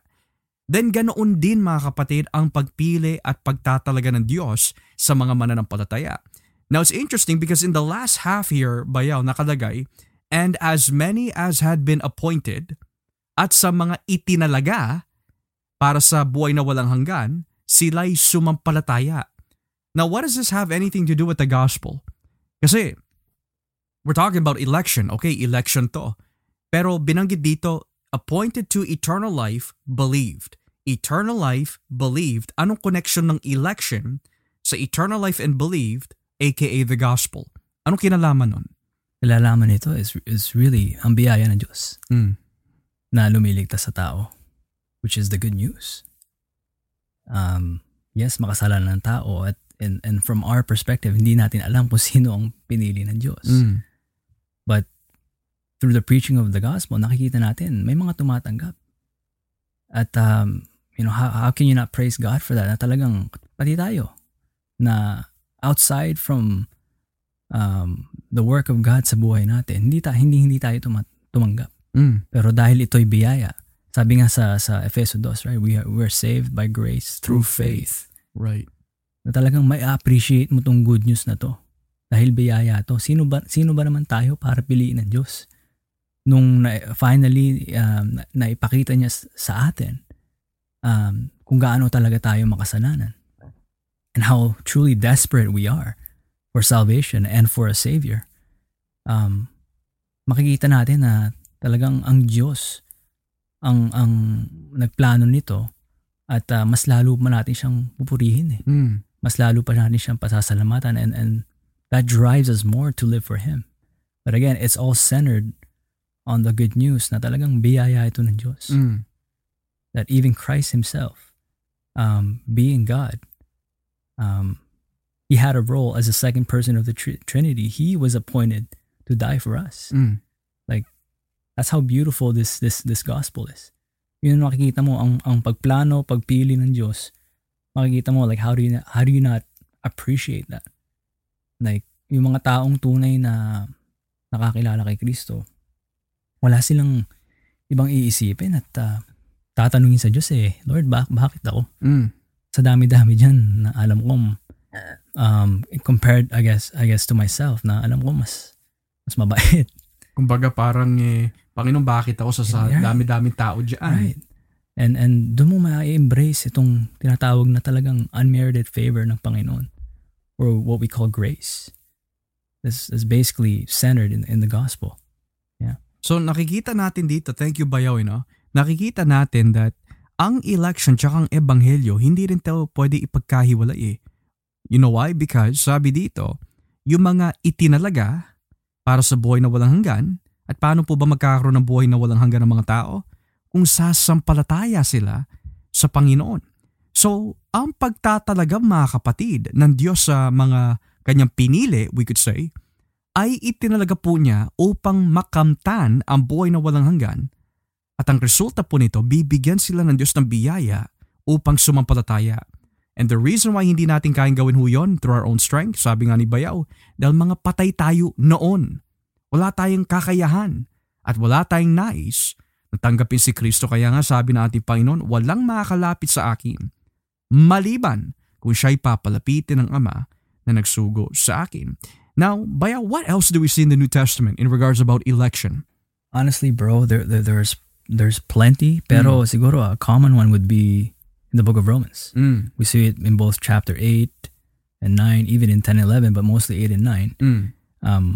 then ganoon din mga kapatid ang pagpili at pagtatalaga ng Diyos sa mga mananampalataya. Now it's interesting because in the last half here, bayaw nakalagay, and as many as had been appointed, at sa mga itinalaga, para sa buhay na walang hanggan, sila'y sumampalataya. Now, what does this have anything to do with the gospel? Kasi, we're talking about election. Okay, election to. Pero binanggit dito, appointed to eternal life, believed. Eternal life, believed. Anong connection ng election sa eternal life and believed, aka the gospel? Anong kinalaman nun? Nalalaman nito is, is really ang biyaya ng Diyos mm. na lumiligtas sa tao which is the good news. Um, yes, makasalanan ng tao at and, and from our perspective, hindi natin alam kung [laughs] sino ang pinili ng Diyos. Mm. But through the preaching of the gospel, nakikita natin may mga tumatanggap. At um, you know, how, how can you not praise God for that? Na talagang pati tayo na outside from um, the work of God sa buhay natin, hindi ta hindi hindi tayo tumanggap. Mm. Pero dahil ito'y biyaya, sabi nga sa sa Efeso 2, right? We are we're saved by grace through faith. Right. Na talagang may appreciate mo tong good news na to. Dahil biyaya to. Sino ba sino ba naman tayo para piliin ng Diyos? Nung na, finally um, na, naipakita niya sa atin um, kung gaano talaga tayo makasalanan. And how truly desperate we are for salvation and for a Savior. Um, makikita natin na talagang ang Diyos ang ang nagplano nito At uh, mas lalo pa natin siyang pupurihin eh. Mm. Mas lalo pa natin siyang pasasalamatan and, and that drives us more to live for Him. But again, it's all centered on the good news na talagang biyaya ito ng Diyos. Mm. That even Christ Himself, um, being God, um, He had a role as the second person of the tr- Trinity. He was appointed to die for us. Mm. Like, that's how beautiful this this this gospel is. Yun makikita mo, ang, ang pagplano, pagpili ng Diyos, makikita mo, like, how do you, how do you not appreciate that? Like, yung mga taong tunay na nakakilala kay Kristo, wala silang ibang iisipin at uh, tatanungin sa Diyos eh, Lord, bak bakit ako? Mm. Sa dami-dami dyan na alam ko, um, compared, I guess, I guess to myself, na alam ko mas, mas mabait. [laughs] Kumbaga parang eh, Panginoon, bakit ako sa, sa Yeah. dami-daming tao dyan? Right. And and doon mo ma-embrace itong tinatawag na talagang unmerited favor ng Panginoon or what we call grace. This is basically centered in in the gospel. So nakikita natin dito, thank you Bayaw, no? nakikita natin that ang election tsaka ang ebanghelyo, hindi rin tayo pwede ipagkahiwalay eh. You know why? Because sabi dito, yung mga itinalaga para sa buhay na walang hanggan, at paano po ba magkakaroon ng buhay na walang hanggan ng mga tao? Kung sasampalataya sila sa Panginoon. So, ang pagtatalaga mga kapatid ng Diyos sa mga kanyang pinili, we could say, ay itinalaga po niya upang makamtan ang buhay na walang hanggan at ang resulta po nito, bibigyan sila ng Diyos ng biyaya upang sumampalataya. And the reason why hindi natin kayang gawin ho yun through our own strength, sabi nga ni Bayaw, dahil mga patay tayo noon. Wala tayong kakayahan at wala tayong nais na tanggapin si Kristo. Kaya nga sabi ng ating Panginoon, walang makakalapit sa akin. Maliban kung siya'y papalapitin ng Ama na nagsugo sa akin. Now, Bayaw, what else do we see in the New Testament in regards about election? Honestly, bro, there, there there's there's plenty, pero siguro a common one would be in the book of Romans. Mm. We see it in both chapter 8 and 9, even in 10 and 11, but mostly 8 and 9. Mm. Um,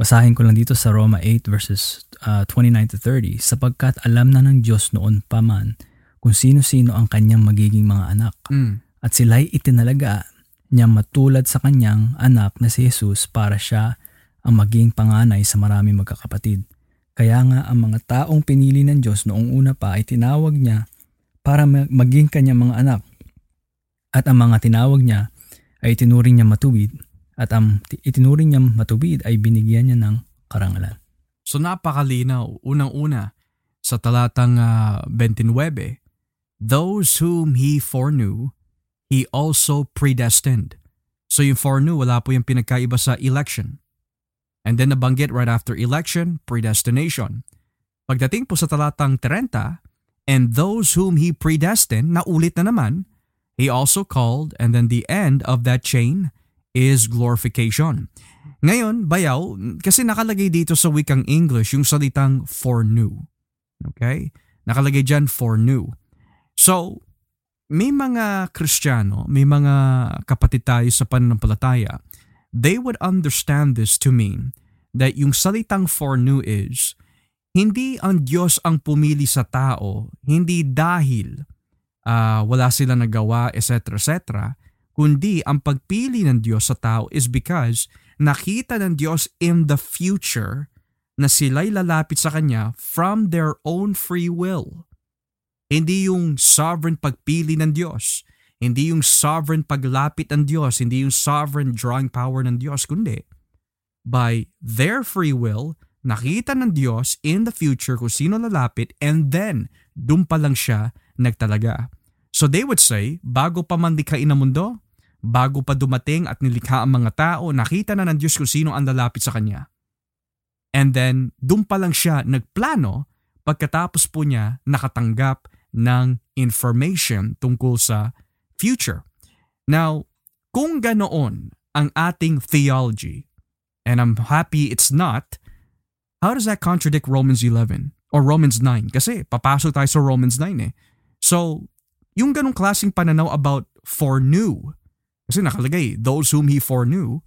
basahin ko lang dito sa Roma 8 verses uh, 29 to 30, sapagkat alam na ng Diyos noon pa man kung sino-sino ang kanyang magiging mga anak. Mm. At sila'y itinalaga niya matulad sa kanyang anak na si Jesus para siya ang maging panganay sa maraming magkakapatid. Kaya nga ang mga taong pinili ng Diyos noong una pa ay tinawag niya para ma- maging kanyang mga anak. At ang mga tinawag niya ay itinuring niya matuwid at ang ti- itinuring niya matuwid ay binigyan niya ng karangalan. So napakalinaw, unang-una, sa talatang ah, 29, Those whom He foreknew, He also predestined. So yung foreknew, wala po yung pinagkaiba sa election. And then nabanggit right after election, predestination. Pagdating po sa talatang 30, And those whom He predestined, naulit na naman, He also called, and then the end of that chain is glorification. Ngayon, bayaw, kasi nakalagay dito sa wikang English yung salitang foreknew. Okay? Nakalagay dyan foreknew. So, may mga Kristiyano, may mga kapatid tayo sa pananampalataya, they would understand this to mean that yung salitang foreknew is, hindi ang Diyos ang pumili sa tao, hindi dahil ah, wala sila nagawa, etc. etc. Kundi ang pagpili ng Diyos sa tao is because nakita ng Diyos in the future na sila'y lalapit sa Kanya from their own free will. Hindi yung sovereign pagpili ng Diyos. Hindi yung sovereign paglapit ng Diyos. Hindi yung sovereign drawing power ng Diyos. Kundi, by their free will, nakita ng Diyos in the future kung sino lalapit and then, dun pa lang siya nagtalaga. So they would say, bago pa man likhain ang mundo, bago pa dumating at nilikha ang mga tao, nakita na ng Diyos kung sino ang lalapit sa Kanya. And then, dun pa lang siya nagplano pagkatapos po niya nakatanggap ng information tungkol sa future. Now, kung ganoon ang ating theology, and I'm happy it's not, how does that contradict Romans 11 or Romans 9? Kasi papasok tayo sa Romans 9 eh. So, yung ganong klaseng pananaw about foreknew, kasi nakalagay, those whom he foreknew,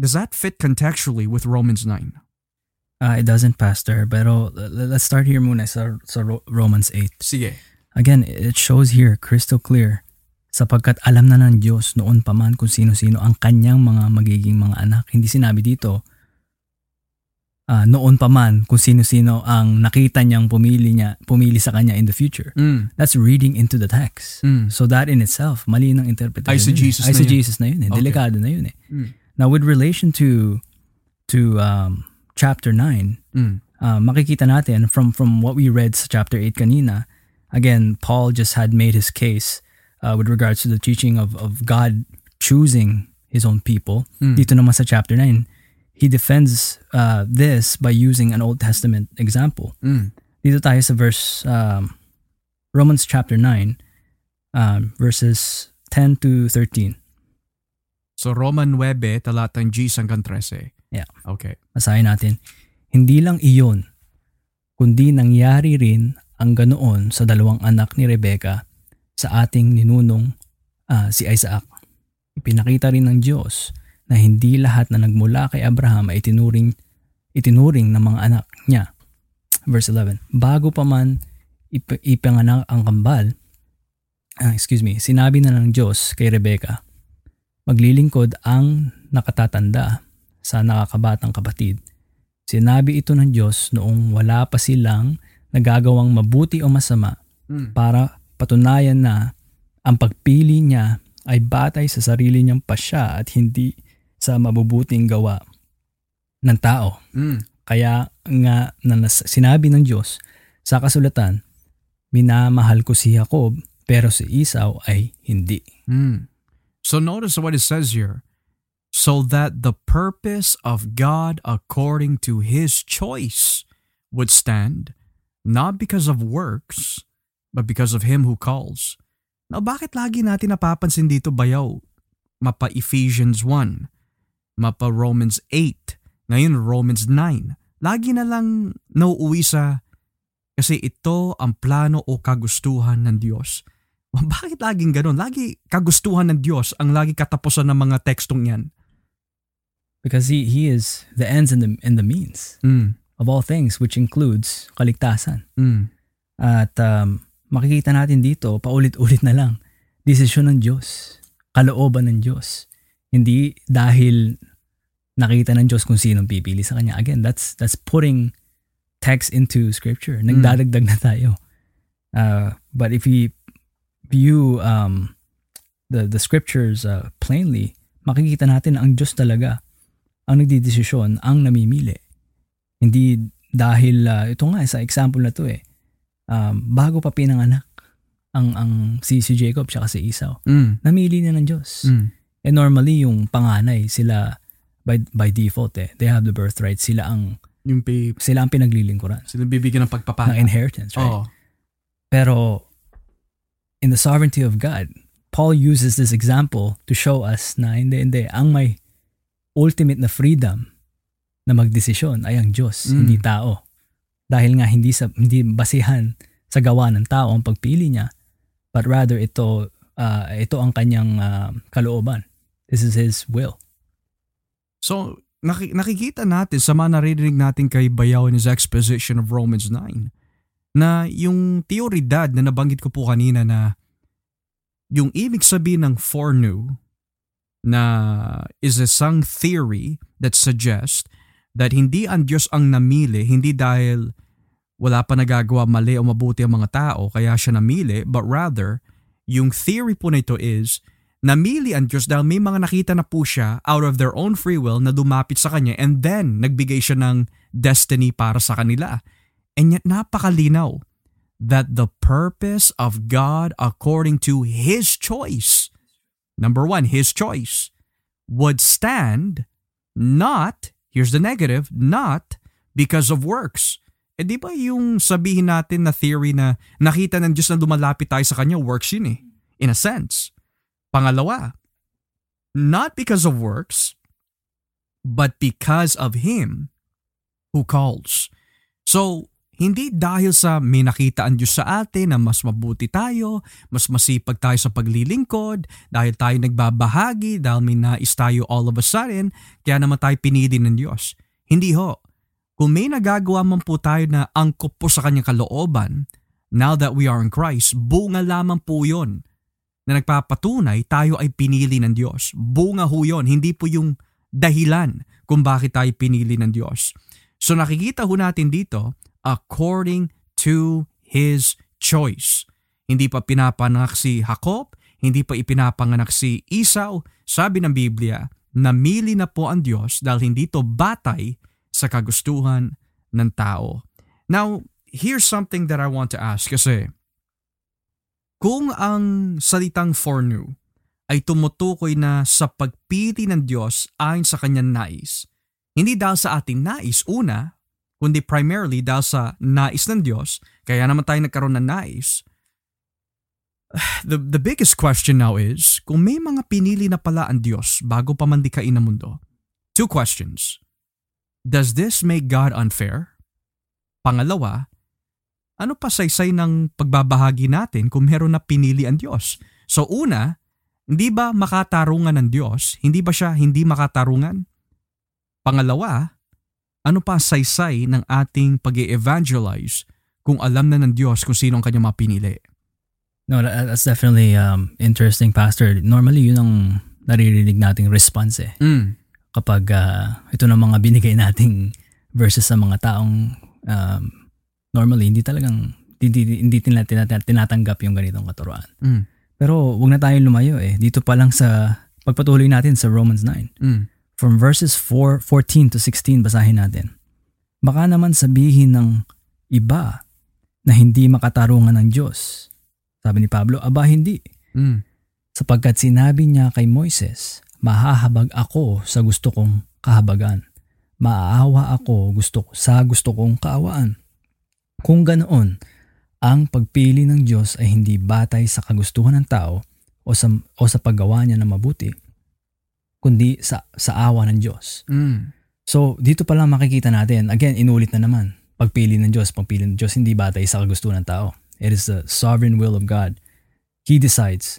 does that fit contextually with Romans 9? Uh, it doesn't, Pastor, pero let's start here muna sa, sa Romans 8. Sige. Again, it shows here crystal clear sapagkat alam na ng Diyos noon pa man kung sino-sino ang kanyang mga magiging mga anak. Hindi sinabi dito, uh, noon pa man kung sino-sino ang nakita niyang pumili niya pumili sa kanya in the future. Mm. That's reading into the text. Mm. So that in itself, mali ng interpretation. Ay sa Jesus Ay na yun. Jesus na yun eh. Okay. Delikado na yun eh. Mm. Now with relation to to um, chapter 9, Mm. uh, makikita natin from from what we read sa chapter 8 kanina, again, Paul just had made his case uh, with regards to the teaching of, of God choosing his own people. Mm. Dito naman sa chapter 9, he defends uh, this by using an Old Testament example. Mm. Dito tayo sa verse um, Romans chapter 9 um, verses 10 to 13. So Roman 9, talatang G hanggang 13. Yeah. Okay. Basahin natin. Hindi lang iyon, kundi nangyari rin ang ganoon sa dalawang anak ni Rebecca sa ating ninunong ah, si Isaac. Ipinakita rin ng Diyos na hindi lahat na nagmula kay Abraham ay itinuring, itinuring ng mga anak niya. Verse 11. Bago pa man ip- ipanganak ang kambal, ah, excuse me, sinabi na ng Diyos kay Rebecca, maglilingkod ang nakatatanda sa nakakabatang kapatid. Sinabi ito ng Diyos noong wala pa silang nagagawang mabuti o masama Mm. para patunayan na ang pagpili niya ay batay sa sarili niyang pasya at hindi sa mabubuting gawa ng tao. Mm. Kaya nga na nas- sinabi ng Diyos sa kasulatan, minamahal ko si Jacob pero si Esau ay hindi. Mm. So notice what it says here. So that the purpose of God according to his choice would stand, not because of works, but because of him who calls. Now bakit lagi natin napapansin dito bayaw? Mapa Ephesians 1, mapa Romans 8, ngayon Romans 9. Lagi na lang nauuwi sa kasi ito ang plano o kagustuhan ng Diyos. [laughs] Bakit laging ganun? Lagi kagustuhan ng Diyos ang lagi katapusan ng mga tekstong yan. Because he, he is the ends and the, and the means Mm. of all things which includes kaligtasan. Mm. At um, makikita natin dito, paulit-ulit na lang, desisyon ng Diyos, kalooban ng Diyos. Hindi dahil nakita ng Diyos kung sinong pipili sa Kanya. Again, that's that's putting text into Scripture. Nagdadagdag na tayo. Uh, but if we view um, the, the Scriptures uh, plainly, makikita natin na ang Diyos talaga ang nagdidesisyon, ang namimili. Hindi dahil, uh, ito nga, sa example na to eh, um, bago pa pinanganak ang ang si, si Jacob tsaka si Esau. Mm. Namili na ng Diyos. Mm. Eh normally yung panganay sila by by default eh. They have the birthright. Sila ang Yung pay, sila ang pinaglilingkuran sila bibigyan ng ng pagpapala. inheritance, right? Oo. Pero in the sovereignty of God, Paul uses this example to show us na hindi, hindi. Ang may ultimate na freedom na magdesisyon ay ang Diyos, Mm. hindi tao. Dahil nga hindi sa hindi basihan sa gawa ng tao ang pagpili niya, but rather ito uh, ito ang kanyang uh, kalooban. This is his will. So, naki- nakikita natin sa mga naririnig natin kay Bayaw in his exposition of Romans 9 na yung teoridad na nabanggit ko po kanina na yung ibig sabihin ng foreknew na is isang theory that suggests that hindi ang Diyos ang namili, hindi dahil wala pa nagagawa mali o mabuti ang mga tao kaya siya namili, but rather, yung theory po na ito is namili ang Diyos dahil may mga nakita na po siya out of their own free will na dumapit sa Kanya and then nagbigay siya ng destiny para sa kanila. And yet napakalinaw that the purpose of God according to His choice, number one, His choice, would stand not, here's the negative, not because of works. Eh di ba yung sabihin natin na theory na nakita ng Diyos na lumalapit tayo sa Kanya, works yun eh, in a sense. Pangalawa, not because of works, but because of Him who calls. So, hindi dahil sa may nakita ang Diyos sa atin na mas mabuti tayo, mas masipag tayo sa paglilingkod, dahil tayo nagbabahagi, dahil may nais tayo all of a sudden, kaya naman tayo pinili ng Diyos. Hindi ho. Kung may nagagawa man po tayo na angkop po sa kanyang kalooban, now that we are in Christ, bunga lamang po yun na nagpapatunay tayo ay pinili ng Diyos. Bunga ho yun, hindi po yung dahilan kung bakit tayo pinili ng Diyos. So nakikita ho natin dito, according to His choice. Hindi pa pinapanganak si Jacob, hindi pa ipinapanganak si Esau. Sabi ng Biblia, namili na po ang Diyos dahil hindi to batay sa kagustuhan ng tao. Now, here's something that I want to ask kasi kung ang salitang foreknew ay tumutukoy na sa pagpili ng Diyos ayon sa kanyang nais, hindi dahil sa ating nais una, kundi primarily dahil sa nais ng Diyos, kaya naman tayo nagkaroon ng nais, the, the biggest question now is, kung may mga pinili na pala ang Diyos bago pa man dikain ang mundo, two questions. Does this make God unfair? Pangalawa, ano pa saysay ng pagbabahagi natin kung meron na pinili ang Diyos? So una, hindi ba makatarungan ng Diyos? Hindi ba siya hindi makatarungan? Pangalawa, ano pa saysay ng ating pag evangelize kung alam na ng Diyos kung sino ang kanyang mapinili? No, that's definitely um, interesting, Pastor. Normally, yun ang naririnig nating response eh. Mm. Kapag uh, ito na mga binigay nating verses sa mga taong um, normally hindi talagang hindi, hindi tinat- tinatanggap yung ganitong katuruan. Mm. Pero wag na tayong lumayo eh. Dito pa lang sa pagpatuloy natin sa Romans 9. Mm. From verses 4, 14 to 16 basahin natin. Baka naman sabihin ng iba na hindi makatarungan ng Diyos sabi ni Pablo, aba hindi. Mm. Sapagkat sinabi niya kay Moises, mahahabag ako sa gusto kong kahabagan. Maaawa ako gusto sa gusto kong kaawaan. Kung ganoon, ang pagpili ng Diyos ay hindi batay sa kagustuhan ng tao o sa, o sa paggawa niya ng mabuti, kundi sa, sa awa ng Diyos. Mm. So, dito pa lang makikita natin, again, inulit na naman, pagpili ng Diyos, pagpili ng Diyos, hindi batay sa kagustuhan ng tao. It is the sovereign will of God. He decides.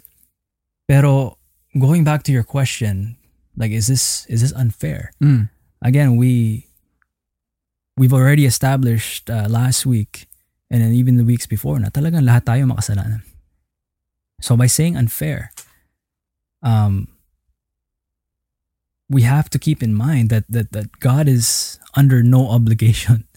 Pero going back to your question, like is this is this unfair? Mm. Again, we we've already established uh, last week and then even the weeks before na talagang lahat tayo makasalanan. So by saying unfair, um, we have to keep in mind that that that God is under no obligation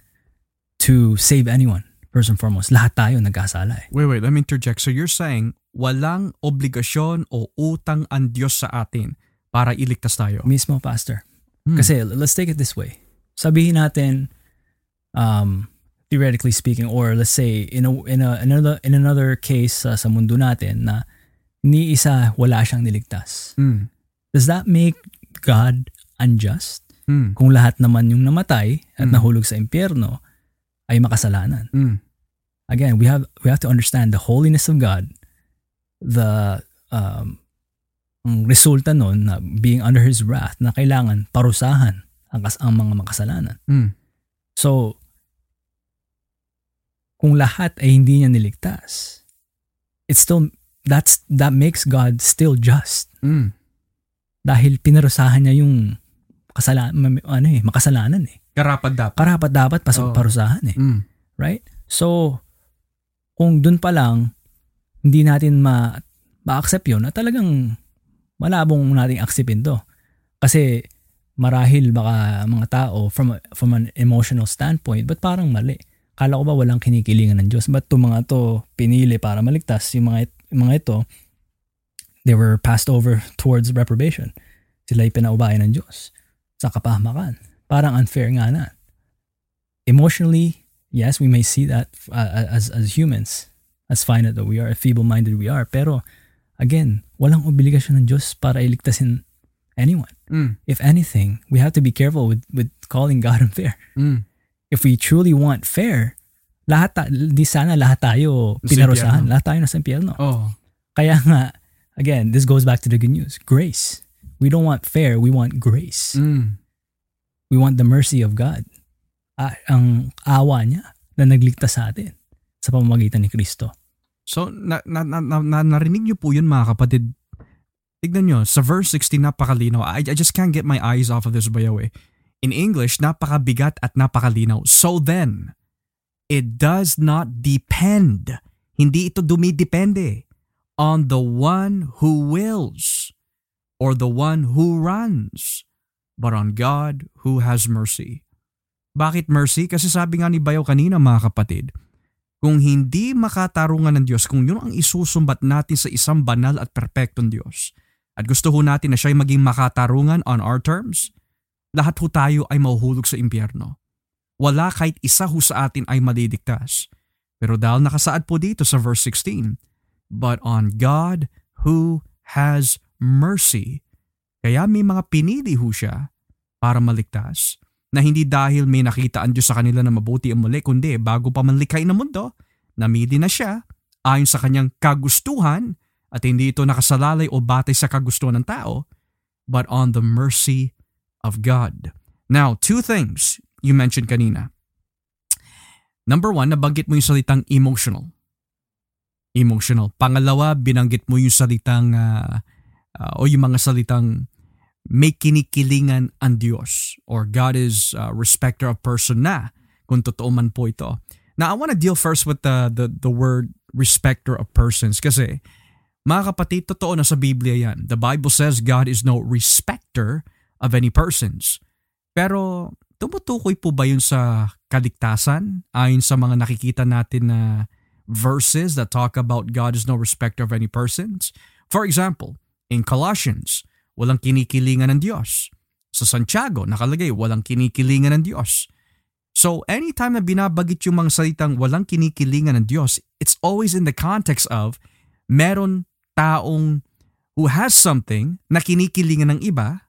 to save anyone. First and foremost, lahat tayo nagkasala eh. Wait, wait, let me interject. So you're saying walang obligasyon o utang ang Diyos sa atin para iligtas tayo? Mismo, Pastor. Hmm. Kasi let's take it this way. Sabihin natin, um, theoretically speaking, or let's say in a, in a, another in another case uh, sa mundo natin na ni isa wala siyang niligtas. Mm. Does that make God unjust? Mm. Kung lahat naman yung namatay at Mm. nahulog sa impyerno ay makasalanan. Mm. again, we have we have to understand the holiness of God, the um, resulta nun na being under His wrath na kailangan parusahan ang, kas- ang mga makasalanan. Mm. So, kung lahat ay hindi niya niligtas, it's still that's that makes God still just Mm. dahil pinarusahan niya yung kasalanan ano eh makasalanan eh. Karapat dapat. Karapat dapat pasok Oo. parusahan eh. Mm. right? So, kung dun pa lang, hindi natin ma, ma-accept yun, na talagang malabong nating acceptin to. Kasi marahil baka mga tao from, from an emotional standpoint, but parang mali. Kala ko ba walang kinikilingan ng Diyos? Ba't to mga to pinili para maligtas? Yung mga, yung mga ito, they were passed over towards reprobation. Sila ay ng Diyos sa kapahamakan. Parang unfair nga na. Emotionally, yes, we may see that uh, as as humans, as finite that we are, feeble-minded we are. Pero again, walang obligasyon ng Diyos para iligtasin anyone. Mm. If anything, we have to be careful with with calling God [laughs] unfair. Mm. If we truly want fair, lahat ta- di sana lahat tayo Sa pinarusahan, lahat tayo nasa impyerno. Oh. Kaya nga, again, this goes back to the good news. Grace. We don't want fair, we want grace. Mm. We want the mercy of God. Ah, ang awa niya na nagligtas sa atin sa pamamagitan ni Kristo. So, na, na, na, na, na- narinig niyo po yun mga kapatid. Tignan niyo, sa verse 16 napakalinaw. I, I just can't get my eyes off of this bayaw eh. In English, napakabigat at napakalinaw. So then, it does not depend hindi ito dumidepende on the one who wills or the one who runs, but on God who has mercy. Bakit mercy? Kasi sabi nga ni Bayo kanina mga kapatid, kung hindi makatarungan ng Diyos, kung yun ang isusumbat natin sa isang banal at perpektong Diyos, at gusto ho natin na siya ay maging makatarungan on our terms, lahat ho tayo ay mahuhulog sa impyerno. Wala kahit isa ho sa atin ay madidigtas. Pero dahil nakasaad po dito sa verse 16, But on God who has mercy. Kaya may mga pinili ho siya para maligtas na hindi dahil may nakita ang Diyos sa kanila na mabuti ang muli, kundi bago pa man likay ng mundo, namili na siya ayon sa kanyang kagustuhan at hindi ito nakasalalay o batay sa kagustuhan ng tao, but on the mercy of God. Now, two things you mentioned kanina. Number one, nabanggit mo yung salitang emotional. Emotional. Pangalawa, binanggit mo yung salitang uh, uh, o yung mga salitang may kinikilingan ang Diyos or God is a respecter of person na kung totoo man po ito. Now, I want to deal first with the, the, the word respecter of persons kasi mga kapatid, totoo na sa Biblia yan. The Bible says God is no respecter of any persons. Pero tumutukoy po ba yun sa kaligtasan ayon sa mga nakikita natin na verses that talk about God is no respecter of any persons? For example, in Colossians, walang kinikilingan ng Diyos. Sa Santiago, nakalagay, walang kinikilingan ng Diyos. So anytime na binabagit yung mga salitang walang kinikilingan ng Diyos, it's always in the context of meron taong who has something na kinikilingan ng iba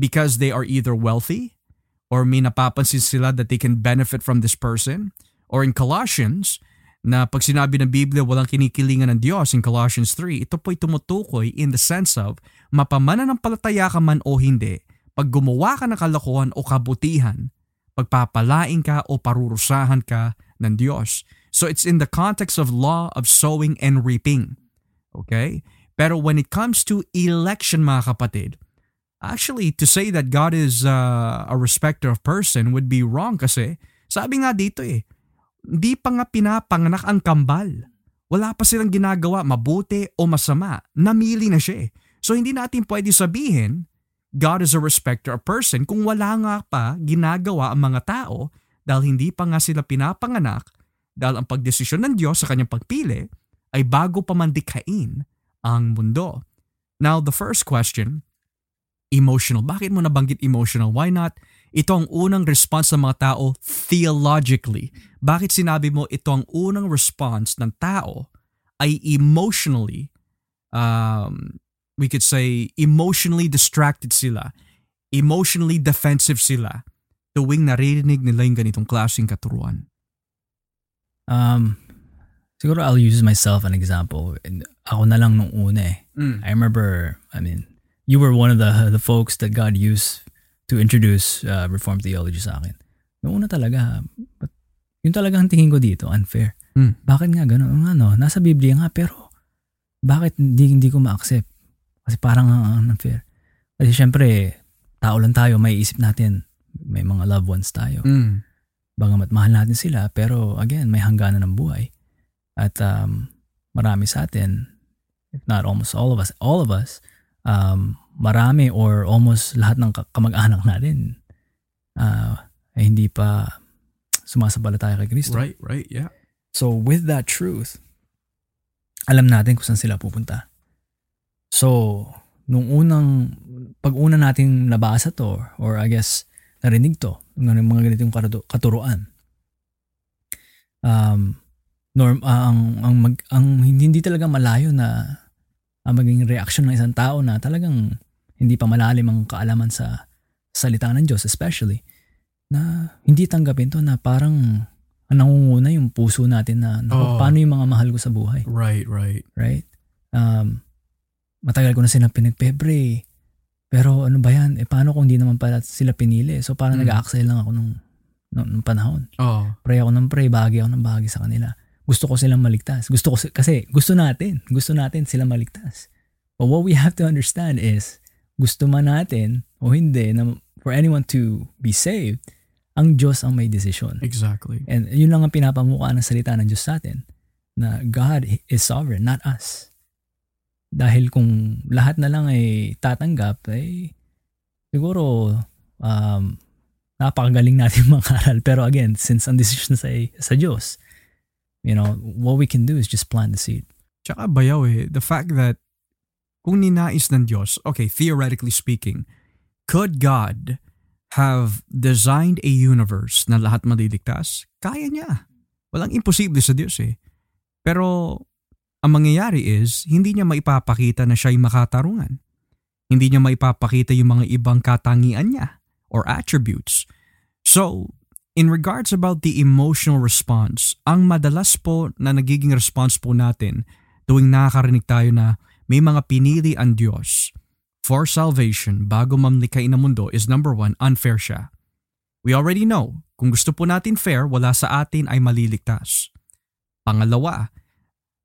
because they are either wealthy or may napapansin sila that they can benefit from this person. Or in Colossians, na pag sinabi ng Biblia walang kinikilingan ng Diyos in Colossians 3, ito po'y tumutukoy in the sense of palataya ka man o hindi, pag gumawa ka ng kalokohan o kabutihan, pagpapalain ka o parurusahan ka ng Diyos. So it's in the context of law of sowing and reaping. Okay? Pero when it comes to election mga kapatid, actually to say that God is uh, a respecter of person would be wrong kasi sabi nga dito eh, hindi pa nga pinapanganak ang kambal. Wala pa silang ginagawa mabuti o masama. Namili na siya eh. So hindi natin pwede sabihin God is a respecter of person kung wala nga pa ginagawa ang mga tao dahil hindi pa nga sila pinapanganak dahil ang pagdesisyon ng Diyos sa kanyang pagpili ay bago pa man dikhain ang mundo. Now, the first question, emotional. Bakit mo nabanggit emotional? Why not? Ito ang unang response ng mga tao theologically. Bakit sinabi mo ito ang unang response ng tao ay emotionally, um, we could say emotionally distracted sila, emotionally defensive sila tuwing naririnig nila yung ganitong klaseng katuruan? Um, Siguro I'll use myself an example. Ako na lang nung una eh. Mm. I remember, I mean, you were one of the the folks that God used to introduce uh, Reformed theology sa akin. Noong una talaga, but yun talaga ang tingin ko dito, unfair. Mm. Bakit nga ganun? Ano, nasa Biblia nga, pero bakit hindi, hindi ko ma-accept? Kasi parang uh, unfair. Kasi syempre, tao lang tayo, may isip natin, may mga loved ones tayo. Mm. Bagamat mahal natin sila, pero again, may hangganan ng buhay. At um, marami sa atin, if not almost all of us, all of us, um, marami or almost lahat ng kamag-anak natin uh, ay hindi pa sumasabalataya kay Kristo. Right, right, yeah. So with that truth, alam natin kung saan sila pupunta. So, nung unang, pag una nating nabasa to, or I guess, narinig to, ng mga ganitong katuruan, um, norm uh, ang ang mag, ang hindi, hindi talaga malayo na ang maging reaction ng isang tao na talagang hindi pa malalim ang kaalaman sa salita ng Diyos especially na hindi tanggapin to na parang nangunguna yung puso natin na oh. paano yung mga mahal ko sa buhay. Right, right. Right? Um, matagal ko na silang pinagpebre pero ano ba yan? Eh paano kung hindi naman pala sila pinili? So parang mm. nag-a-exile lang ako nung, nung, nung panahon. Oh. Pray ako ng pray, bahagi ako ng bahagi sa kanila gusto ko silang maligtas. Gusto ko kasi gusto natin, gusto natin sila maligtas. But what we have to understand is gusto man natin o hindi na for anyone to be saved, ang Diyos ang may decision. Exactly. And yun lang ang pinapamukha ng salita ng Diyos sa atin. na God is sovereign, not us. Dahil kung lahat na lang ay tatanggap, ay siguro um, napakagaling natin [laughs] makaral. Pero again, since ang decision sa, sa Diyos, you know, what we can do is just plant the seed. Tsaka bayaw eh, the fact that kung ninais ng Diyos, okay, theoretically speaking, could God have designed a universe na lahat maliligtas? Kaya niya. Walang imposible sa Diyos eh. Pero ang mangyayari is, hindi niya maipapakita na siya'y makatarungan. Hindi niya maipapakita yung mga ibang katangian niya or attributes. So, in regards about the emotional response, ang madalas po na nagiging response po natin tuwing nakakarinig tayo na may mga pinili ang Diyos for salvation bago mamlikay ng mundo is number one, unfair siya. We already know, kung gusto po natin fair, wala sa atin ay maliligtas. Pangalawa,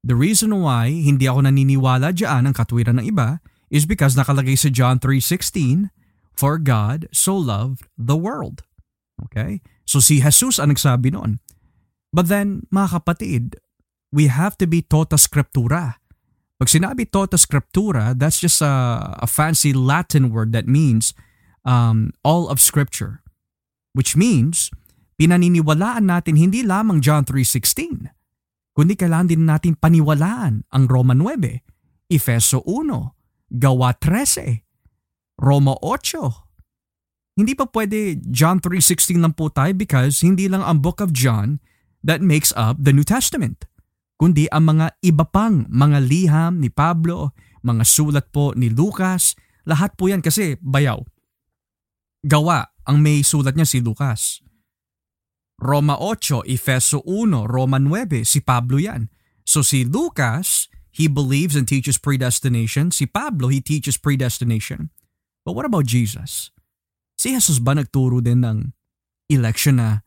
the reason why hindi ako naniniwala dyan ang katwiran ng iba is because nakalagay sa John 3.16, For God so loved the world. Okay? So si Jesus ang nagsabi noon. But then, mga kapatid, we have to be tota scriptura. Pag sinabi tota scriptura, that's just a, a fancy Latin word that means um, all of scripture. Which means, pinaniniwalaan natin hindi lamang John 3.16, kundi kailangan din natin paniwalaan ang Roma 9, Efeso 1, Gawa 13, Roma 8. Hindi pa pwede John 3.16 lang po tayo because hindi lang ang book of John that makes up the New Testament, kundi ang mga iba pang mga liham ni Pablo, mga sulat po ni Lucas, lahat po yan kasi bayaw. Gawa ang may sulat niya si Lucas. Roma 8, Efeso 1, Roma 9, si Pablo yan. So si Lucas, he believes and teaches predestination. Si Pablo, he teaches predestination. But what about Jesus? Si Jesus ba nagturo din ng election na,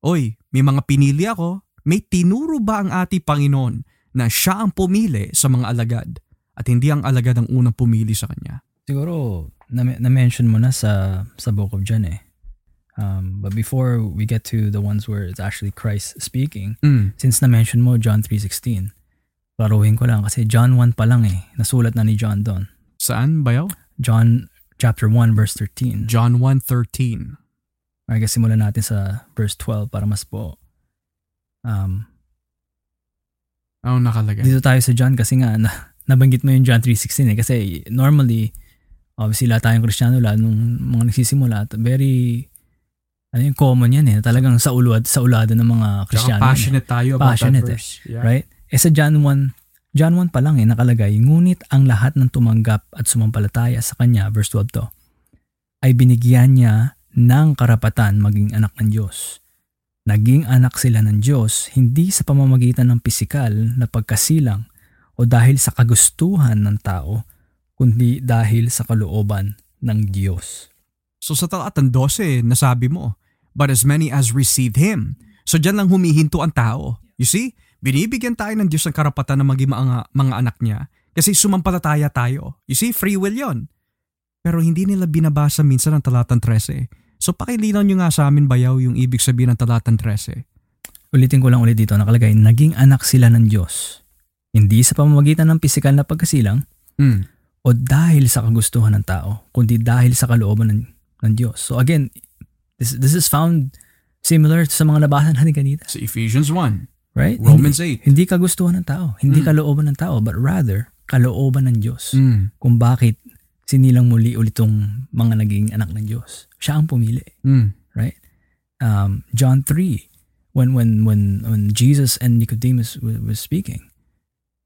Oy, may mga pinili ako, may tinuro ba ang ating Panginoon na siya ang pumili sa mga alagad at hindi ang alagad ang unang pumili sa kanya? Siguro, na-mention mo na sa, sa Book of John eh Um, but before we get to the ones where it's actually Christ speaking, mm. since na-mention mo John 3.16, klaruhin ko lang kasi John 1 pa lang eh, nasulat na ni John doon. Saan bayaw? John chapter 1 verse 13. John 1.13. Okay, simulan natin sa verse 12 para mas po. Um, oh, nakalagay? Dito tayo sa John kasi nga na, nabanggit mo yung John 3.16 eh kasi normally obviously lahat tayong Kristiyano lahat nung mga nagsisimula very ano yung common yan eh. Talagang sa ulad, sa ulada ng mga Kristiyano. passionate eh. tayo about passionate that eh. verse. Yeah. Right? Eh sa John 1, John 1 pa lang eh, nakalagay, ngunit ang lahat ng tumanggap at sumampalataya sa Kanya, verse 12 to, ay binigyan niya ng karapatan maging anak ng Diyos. Naging anak sila ng Diyos hindi sa pamamagitan ng pisikal na pagkasilang o dahil sa kagustuhan ng tao, kundi dahil sa kalooban ng Diyos. So sa talatang 12, nasabi mo, but as many as received Him. So dyan lang humihinto ang tao. You see? Binibigyan tayo ng Diyos ng karapatan na maging mga, mga anak niya kasi sumampalataya tayo. You see? Free will yon. Pero hindi nila binabasa minsan ang talatang 13. So pakilinaw nyo nga sa amin bayaw yung ibig sabihin ng talatang 13. Ulitin ko lang ulit dito, nakalagay, naging anak sila ng Diyos. Hindi sa pamamagitan ng pisikal na pagkasilang mm. o dahil sa kagustuhan ng tao, kundi dahil sa kalooban ng, ng Diyos. So again, This, this is found similar sa mga nabasa natin kanina. Sa Ephesians 1. Right? Romans hindi, 8. Hindi kagustuhan ng tao. Hindi mm. kalooban ng tao. But rather, kalooban ng Diyos. Mm. Kung bakit sinilang muli ulitong mga naging anak ng Diyos. Siya ang pumili. Mm. Right? Um, John 3, when, when, when, when Jesus and Nicodemus was, was speaking,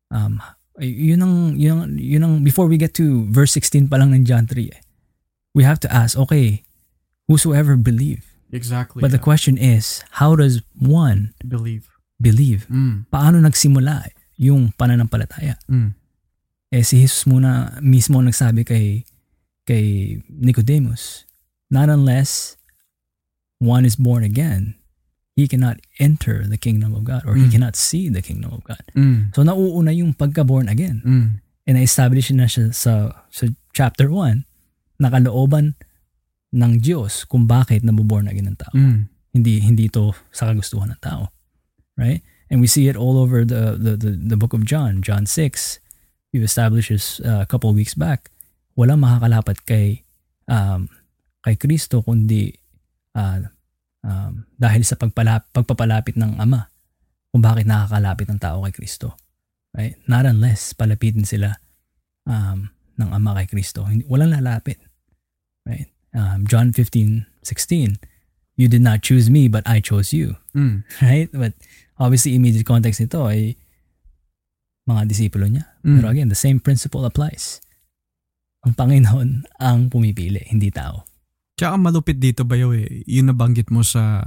um, yun ang, yun ang, yun ang, before we get to verse 16 pa lang ng John 3, eh, we have to ask, okay, whosoever believe. Exactly. But yeah. the question is, how does one believe? Believe. Mm. Paano nagsimula yung pananampalataya? Mm. Eh si Jesus muna mismo nagsabi kay kay Nicodemus, not unless one is born again, he cannot enter the kingdom of God or mm. he cannot see the kingdom of God. Mm. So nauuna yung pagka-born again. Mm. And na-establish na siya sa, sa chapter 1 nakalooban ng Diyos kung bakit nabuborn again ng tao. Mm. Hindi hindi ito sa kagustuhan ng tao. Right? And we see it all over the, the, the, the book of John, John 6. We've established this uh, a couple of weeks back. Walang makakalapat kay, um, kay Kristo kundi uh, um, dahil sa pagpalap, pagpapalapit ng Ama kung bakit nakakalapit ng tao kay Kristo. Right? Not unless palapitin sila um, ng Ama kay Kristo. Walang lalapit. Right? Um, John 15, 16, You did not choose me, but I chose you. Mm. [laughs] Right? But obviously, immediate context nito ay mga disipulo niya. Mm. Pero again, the same principle applies. Ang Panginoon ang pumipili, hindi tao. Tsaka malupit dito ba eh, yung nabanggit mo sa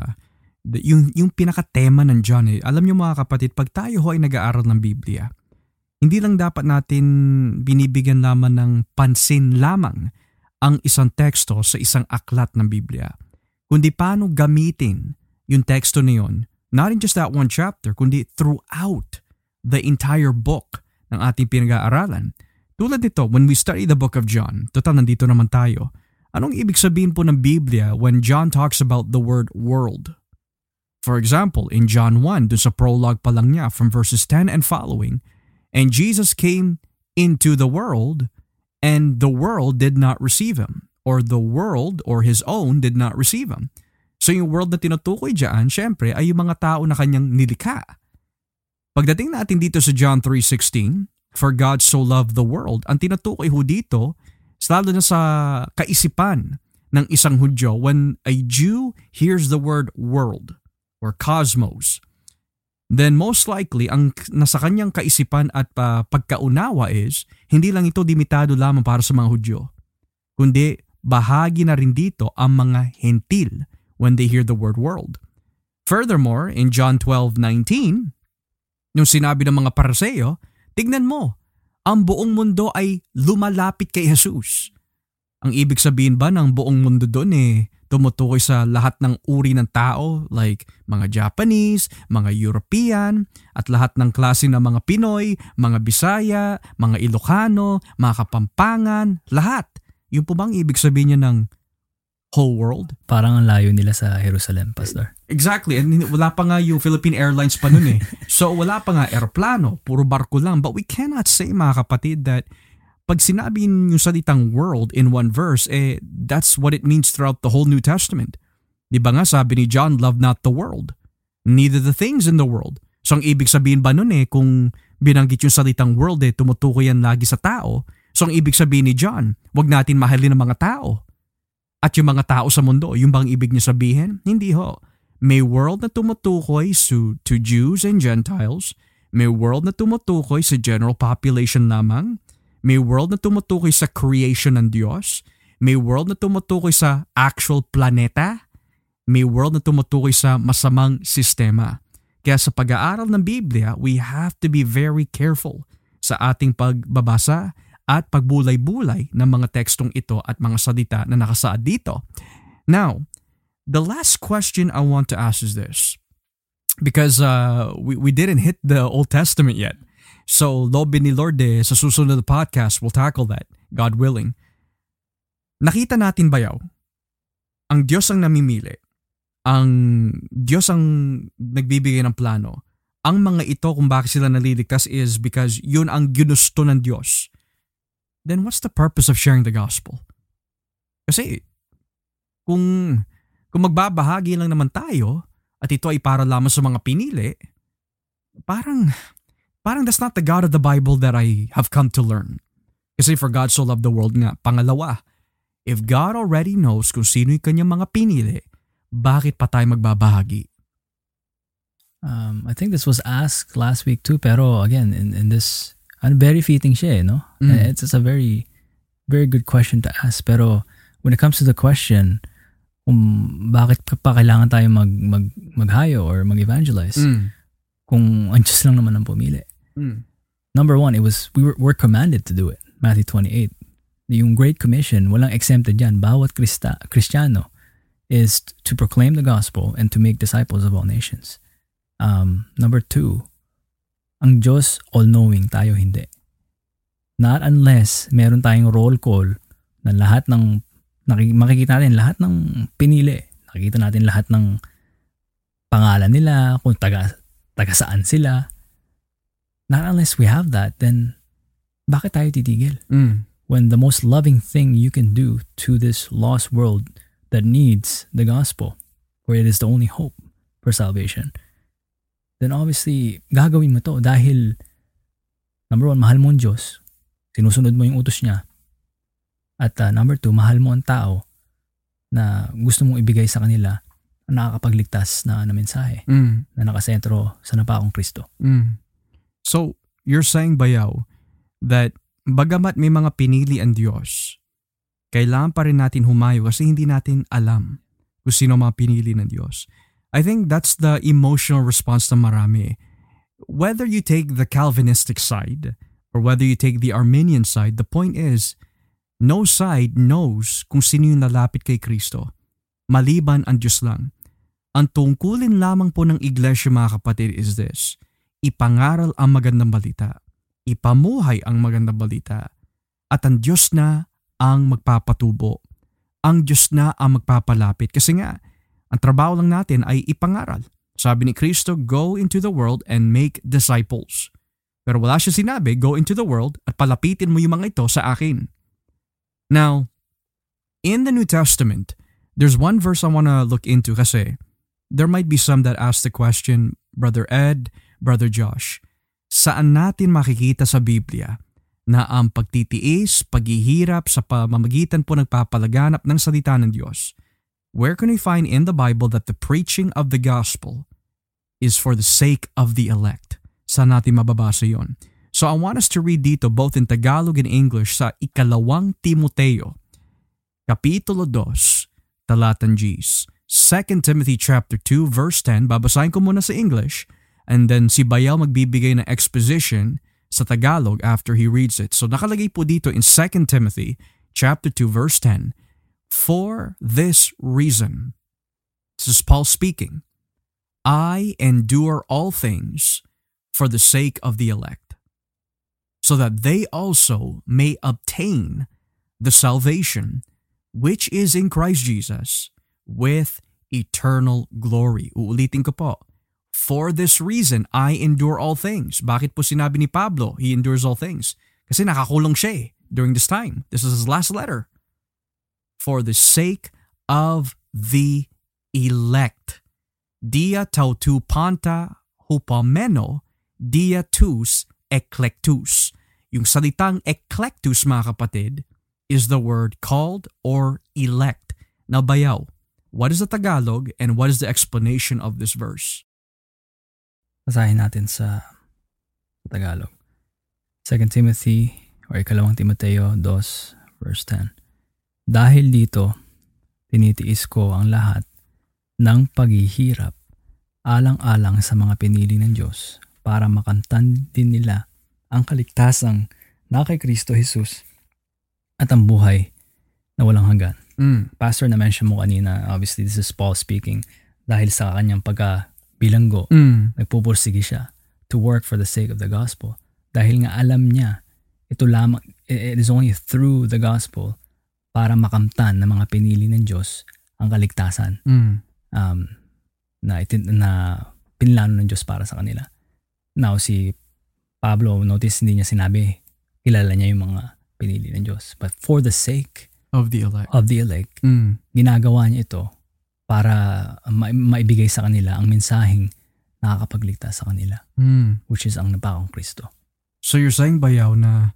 yung, yung pinaka-tema ng John eh. Alam niyo mga kapatid, pag tayo ho ay nag-aaral ng Biblia, hindi lang dapat natin binibigyan naman ng pansin lamang ang isang teksto sa isang aklat ng Biblia kundi paano gamitin yung teksto na yun, not in just that one chapter, kundi throughout the entire book ng ating pinag-aaralan. Tulad nito, when we study the book of John, total nandito naman tayo, anong ibig sabihin po ng Biblia when John talks about the word world? For example, in John 1, dun sa prologue pa lang niya from verses 10 and following, And Jesus came into the world, and the world did not receive him or the world or his own did not receive him. So yung world na tinutukoy dyan, syempre, ay yung mga tao na kanyang nilikha. Pagdating natin dito sa John 3.16, For God so loved the world, ang tinutukoy ho dito, lalo na sa kaisipan ng isang Hudyo, when a Jew hears the word world or cosmos, then most likely ang nasa kanyang kaisipan at uh, pagkaunawa is hindi lang ito limitado lamang para sa mga Hudyo, kundi bahagi na rin dito ang mga hentil when they hear the word world. Furthermore, in John 12:19, nung sinabi ng mga paraseyo, tignan mo, ang buong mundo ay lumalapit kay Jesus. Ang ibig sabihin ba ng buong mundo doon eh tumutukoy sa lahat ng uri ng tao like mga Japanese, mga European, at lahat ng klase ng mga Pinoy, mga Bisaya, mga Ilocano, mga Kapampangan, lahat. Yung po bang ibig sabihin niya ng whole world? Parang ang layo nila sa Jerusalem, Pastor. Exactly. And wala pa nga yung Philippine Airlines pa nun eh. [laughs] So wala pa nga aeroplano, puro barko lang. But we cannot say mga kapatid that pag sinabi yung salitang world in one verse, eh, that's what it means throughout the whole New Testament. Di ba nga sabi ni John, love not the world, neither the things in the world. So ang ibig sabihin ba nun eh, kung binanggit yung salitang world eh, tumutukoy yan lagi sa tao, So ang ibig sabihin ni John, wag natin mahalin ang mga tao. At yung mga tao sa mundo, yung bang ibig niya sabihin? Hindi ho. May world na tumutukoy to, to Jews and Gentiles. May world na tumutukoy sa general population lamang. May world na tumutukoy sa creation ng Diyos. May world na tumutukoy sa actual planeta. May world na tumutukoy sa masamang sistema. Kaya sa pag-aaral ng Biblia, we have to be very careful sa ating pagbabasa at pagbulay-bulay ng mga tekstong ito at mga salita na nakasaad dito. Now, the last question I want to ask is this. Because uh, we, we didn't hit the Old Testament yet. So, lobe ni Lord eh, sa susunod na podcast, we'll tackle that, God willing. Nakita natin ba yaw? Ang Diyos ang namimili. Ang Diyos ang nagbibigay ng plano. Ang mga ito kung bakit sila naliligtas is because yun ang ginusto ng Diyos then what's the purpose of sharing the gospel? Kasi kung kung magbabahagi lang naman tayo at ito ay para lamang sa mga pinili, parang parang that's not the God of the Bible that I have come to learn. Kasi for God so loved the world nga. Pangalawa, if God already knows kung sino yung kanyang mga pinili, bakit pa tayo magbabahagi? Um, I think this was asked last week too, pero again, in, in this ano, very fitting siya eh, no? Mm. It's, it's a very, very good question to ask. Pero when it comes to the question, kung bakit pa kailangan tayo mag, mag, mag-hayo or mag-evangelize, mm. kung ang Diyos lang naman ang pumili. Mm. Number one, it was, we were, were commanded to do it. Matthew 28. Yung Great Commission, walang exempted yan. Bawat Krista, Kristiyano is to proclaim the gospel and to make disciples of all nations. Um, number two, ang Diyos all-knowing, tayo hindi. Not unless meron tayong roll call na lahat ng, makikita natin lahat ng pinili. Nakikita natin lahat ng pangalan nila, kung taga, taga saan sila. Not unless we have that, then bakit tayo titigil? Mm. When the most loving thing you can do to this lost world that needs the gospel, where it is the only hope for salvation, then obviously gagawin mo to dahil number one, mahal mo ang Diyos. Sinusunod mo yung utos niya. At uh, number two, mahal mo ang tao na gusto mong ibigay sa kanila ang nakakapagligtas na, na mensahe Mm. na nakasentro sa napakong Kristo. Mm. So, you're saying, Bayaw, that bagamat may mga pinili ang Diyos, kailangan pa rin natin humayo kasi hindi natin alam kung sino mga pinili ng Diyos. I think that's the emotional response ng marami. Whether you take the Calvinistic side or whether you take the Arminian side, the point is, no side knows kung sino yung lalapit kay Kristo. Maliban ang Diyos lang. Ang tungkulin lamang po ng iglesia mga kapatid is this, ipangaral ang magandang balita, ipamuhay ang magandang balita, at ang Diyos na ang magpapatubo. Ang Diyos na ang magpapalapit. Kasi nga, ang trabaho lang natin ay ipangaral. Sabi ni Kristo, go into the world and make disciples. Pero wala siya sinabi, go into the world at palapitin mo yung mga ito sa akin. Now, in the New Testament, there's one verse I want to look into kasi there might be some that ask the question, Brother Ed, Brother Josh, saan natin makikita sa Biblia na ang pagtitiis, paghihirap sa pamamagitan po nagpapalaganap ng salita ng Diyos? Where can we find in the Bible that the preaching of the gospel is for the sake of the elect? Saan natin mababasa yon? So I want us to read dito both in Tagalog and English sa ikalawang Timoteo, Kapitulo 2, Talatan Gs. 2 Timothy chapter 2 verse 10, babasahin ko muna sa English and then si Bayaw magbibigay ng exposition sa Tagalog after he reads it. So nakalagay po dito in 2 Timothy chapter 2 verse 10, For this reason, this is Paul speaking, I endure all things for the sake of the elect, so that they also may obtain the salvation which is in Christ Jesus with eternal glory. Uulitin ko po. For this reason, I endure all things. Bakit po sinabi ni Pablo, he endures all things? Kasi nakakulong siya eh, during this time. This is his last letter. For the sake of the elect. Dia tautu panta hupameno, dia tus eclectus. Yung salitang eclectus mga kapatid is the word called or elect. Now bayaw, what is the Tagalog and what is the explanation of this verse? Basahin natin sa Tagalog. 2 Timothy or ikalawang Timoteo 2 verse 10. Dahil dito, tinitiis ko ang lahat ng paghihirap alang-alang sa mga pinili ng Diyos para makamtan din nila ang kaligtasang na kay Kristo Jesus at ang buhay na walang hanggan. Mm. Pastor, na-mention mo kanina, obviously this is Paul speaking, dahil sa kanyang pagkabilanggo, Mm. nagpupursige siya to work for the sake of the gospel. Dahil nga alam niya, ito lamang, it is only through the gospel para makamtan ng mga pinili ng Diyos ang kaligtasan Mm. um, na, itin, na pinlano ng Diyos para sa kanila. Now, si Pablo, notice hindi niya sinabi, kilala niya yung mga pinili ng Diyos. But for the sake Of the elect. of the elect, Mm. ginagawa niya ito para ma- maibigay sa kanila ang mensaheng nakakapagligtas sa kanila, Mm. which is ang napakong Kristo. So you're saying bayaw na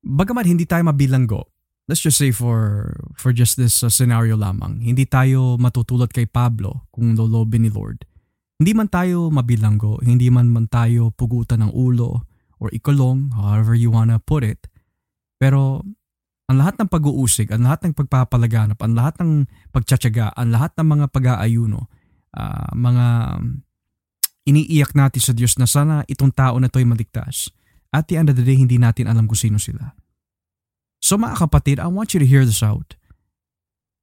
bagamat hindi tayo mabilanggo, let's just say for for just this uh, scenario lamang, hindi tayo matutulad kay Pablo kung lolobin ni Lord. Hindi man tayo mabilanggo, hindi man man tayo pugutan ng ulo or ikulong, however you wanna put it. Pero ang lahat ng pag-uusig, ang lahat ng pagpapalaganap, ang lahat ng pagtsatsaga, ang lahat ng mga pag-aayuno, ah, mga iniiyak natin sa Diyos na sana itong tao na to ay maligtas. At the end of the day, hindi natin alam kung sino sila. So mga kapatid, I want you to hear this out.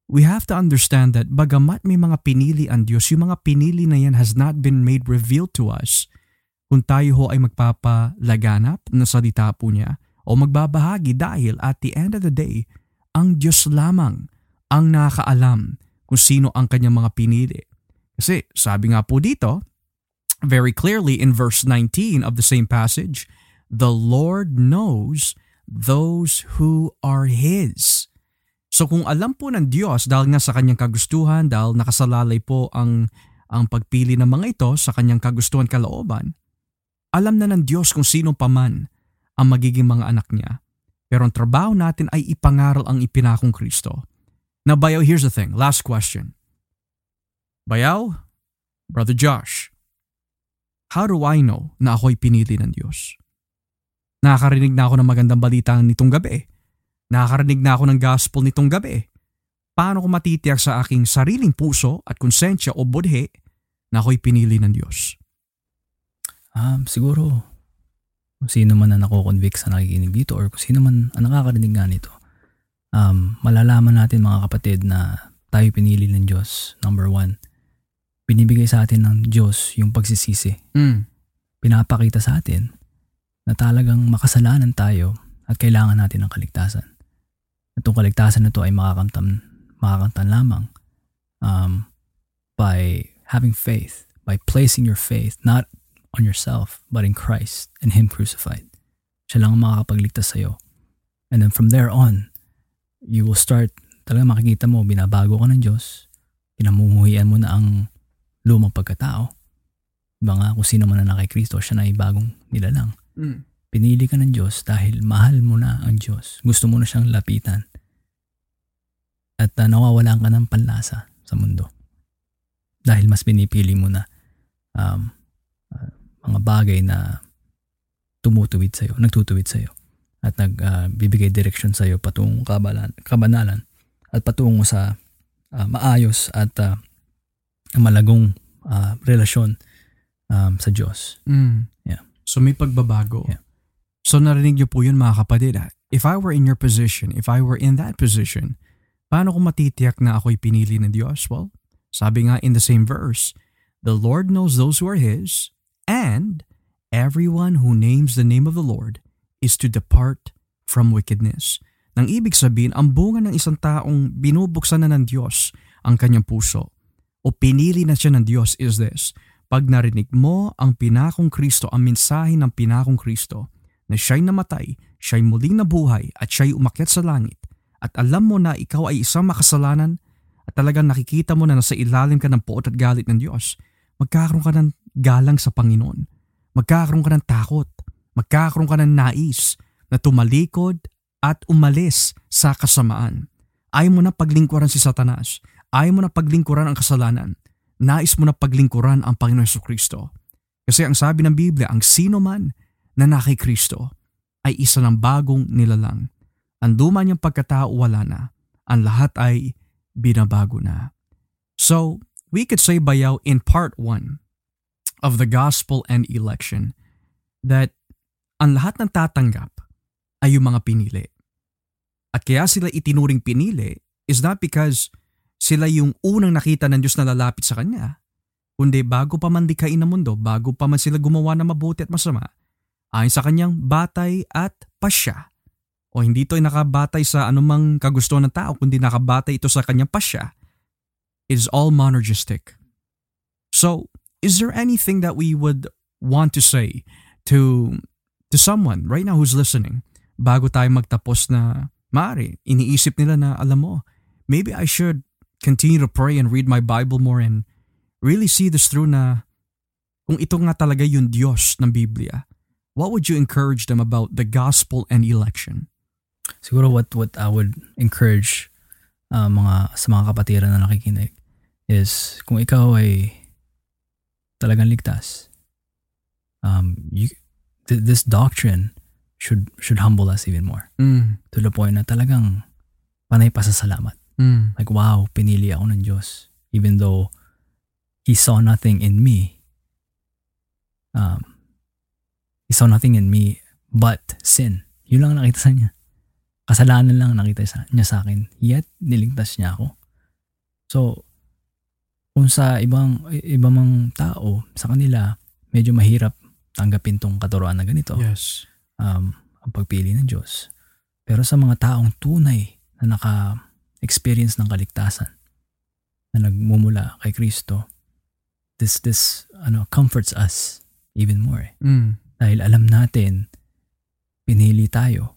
We have to understand that bagamat may mga pinili ang Diyos, yung mga pinili na yan has not been made revealed to us kung tayo ho ay magpapalaganap na salita po niya o magbabahagi dahil at the end of the day, ang Diyos lamang ang nakakaalam kung sino ang kanyang mga pinili. Kasi sabi nga po dito, very clearly in verse 19 of the same passage, the Lord knows those who are His. So kung alam po ng Diyos dahil nga sa kanyang kagustuhan, dahil nakasalalay po ang, ang pagpili ng mga ito sa kanyang kagustuhan kalooban, alam na ng Diyos kung sino paman ang magiging mga anak niya. Pero ang trabaho natin ay ipangaral ang ipinakong Kristo. Now, Bayaw, here's the thing. Last question. Bayaw, Brother Josh, how do I know na ako'y pinili ng Diyos? Nakakarinig na ako ng magandang balita nitong gabi. Nakakarinig na ako ng gospel nitong gabi. Paano ko matitiyak sa aking sariling puso at konsensya o budhe na ako'y pinili ng Diyos? Um, siguro, kung sino man ang nako-convict sa nakikinig dito or kung sino man ang nakakarinig nga nito, um, malalaman natin mga kapatid na tayo pinili ng Diyos. Number one, binibigay sa atin ng Diyos yung pagsisisi. Mm. Pinapakita sa atin na talagang makasalanan tayo at kailangan natin ng kaligtasan. At itong kaligtasan na ito ay makakamtan, makakamtan lamang um, by having faith, by placing your faith not on yourself but in Christ and Him crucified. Siya lang ang makakapagligtas sa'yo. And then from there on, you will start, talaga makikita mo, binabago ka ng Diyos, pinamumuhian mo na ang lumang pagkatao. Diba nga, kung sino man na kay Kristo, siya na ay bagong nilalang. Mm. Pinili ka ng Diyos dahil mahal mo na ang Diyos. Gusto mo na siyang lapitan. At uh, nawawalan ka ng panlasa sa mundo. Dahil mas pinipili mo na um, uh, mga bagay na tumutuwid sa'yo, nagtutuwid sa'yo at nagbibigay uh, direksyon sa'yo patungong kabalan, kabanalan at patungo sa uh, maayos at uh, malagong uh, relasyon um, sa Diyos. Mm. Yeah. So may pagbabago. Yeah. So narinig niyo po yun mga kapatid. If I were in your position, if I were in that position, paano ko matitiyak na ako'y pinili ng Diyos? Well, sabi nga in the same verse, The Lord knows those who are His, and everyone who names the name of the Lord is to depart from wickedness. Nang ibig sabihin, ang bunga ng isang taong binubuksan na ng Diyos ang kanyang puso o pinili na siya ng Diyos is this. Pag narinig mo ang pinakong Kristo, ang mensahe ng pinakong Kristo, na siya'y namatay, siya'y muling nabuhay at siya'y umakyat sa langit, at alam mo na ikaw ay isang makasalanan at talagang nakikita mo na nasa ilalim ka ng poot at galit ng Diyos, magkakaroon ka ng galang sa Panginoon. Magkakaroon ka ng takot. Magkakaroon ka ng nais na tumalikod at umalis sa kasamaan. Ayaw mo na paglingkuran si Satanas. Ayaw mo na paglingkuran ang kasalanan. Nais mo na paglingkuran ang Panginoon Yesu Kristo. Kasi ang sabi ng Biblia, ang sino man na nakay Kristo ay isa ng bagong nilalang. Ang duma niyang pagkatao wala na. Ang lahat ay binabago na. So, we could say bayaw in part 1 of the gospel and election that ang lahat ng tatanggap ay yung mga pinili. At kaya sila itinuring pinili is not because sila yung unang nakita ng Diyos na lalapit sa Kanya, kundi bago pa man dikain ng mundo, bago pa man sila gumawa ng mabuti at masama, ayon sa Kanyang batay at pasya. O hindi ito ay nakabatay sa anumang kagustuhan ng tao, kundi nakabatay ito sa Kanyang pasya. It is all monergistic. So, is there anything that we would want to say to to someone right now who's listening bago tayo magtapos na Mari, iniisip nila na alam mo, maybe I should continue to pray and read my Bible more and really see this through na kung ito nga talaga yung Diyos ng Biblia, what would you encourage them about the gospel and election? Siguro what what I would encourage uh, mga sa mga kapatiran na nakikinig is kung ikaw ay talagang ligtas, um, you, th- this doctrine should should humble us even more. Mm. To the point na talagang panay pasasalamat. Mm. Like, wow, pinili ako ng Diyos. Even though He saw nothing in me. Um, he saw nothing in me but sin. Yun lang nakita sa niya. Kasalanan lang nakita sa, niya sa akin. Yet, niligtas niya ako. So, kung sa ibang ibang mang tao, sa kanila, medyo mahirap tanggapin tong katuruan na ganito. Yes. Um, ang pagpili ng Diyos. Pero sa mga taong tunay na naka-experience ng kaligtasan, na nagmumula kay Kristo, this this ano comforts us even more. Eh. Mm. Dahil alam natin pinili tayo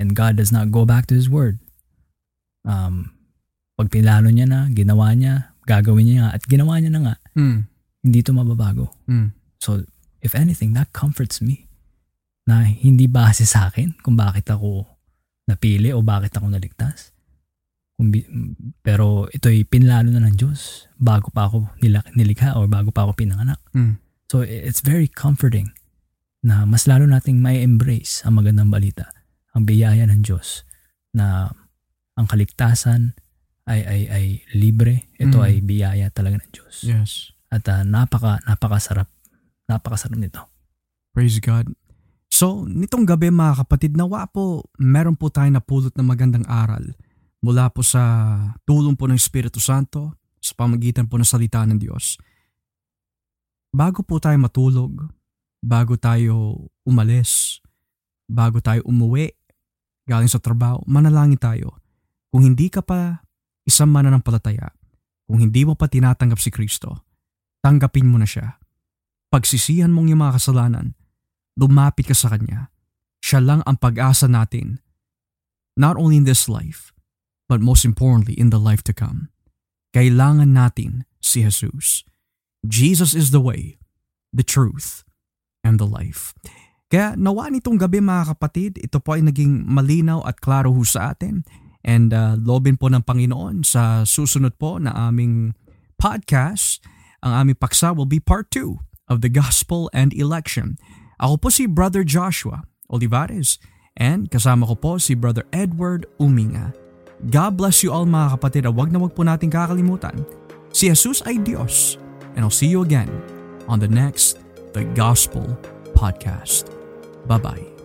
and God does not go back to His word. Um, pag pinlano niya na, ginawa niya, gagawin niya nga, at ginawa niya na nga, Mm. hindi to mababago. Mm. So, if anything, that comforts me na hindi base sa akin kung bakit ako napili o bakit ako naligtas. Pero ito'y pinlano na ng Diyos bago pa ako nilikha o bago pa ako pinanganak. Mm. So it's very comforting na mas lalo nating may embrace ang magandang balita, ang biyaya ng Diyos na ang kaligtasan ay ay ay libre. Ito Mm. ay biyaya talaga ng Diyos. Yes. At uh, napaka napakasarap. Napakasarap nito. Praise God. So, nitong gabi mga kapatid, nawa po, meron po tayo napulot na magandang aral mula po sa tulong po ng Espiritu Santo sa pamagitan po ng salita ng Diyos. Bago po tayo matulog, bago tayo umalis, bago tayo umuwi, galing sa trabaho, manalangin tayo. Kung hindi ka pa isang mananampalataya, kung hindi mo pa tinatanggap si Kristo, tanggapin mo na siya. Pagsisihan mong yung mga kasalanan, lumapit ka sa Kanya. Siya lang ang pag-asa natin, not only in this life, but most importantly in the life to come. Kailangan natin si Jesus. Jesus is the way, the truth, and the life. Kaya nawa nitong gabi mga kapatid, ito po ay naging malinaw at klaro ho sa atin. And uh, lobin po ng Panginoon sa susunod po na aming podcast, ang aming paksa will be part 2 of the Gospel and Election. Ako po si Brother Joshua Olivares and kasama ko po si Brother Edward Uminga. God bless you all mga kapatid at wag na wag po natin kakalimutan. Si Jesus ay Diyos and I'll see you again on the next The Gospel Podcast. Bye-bye.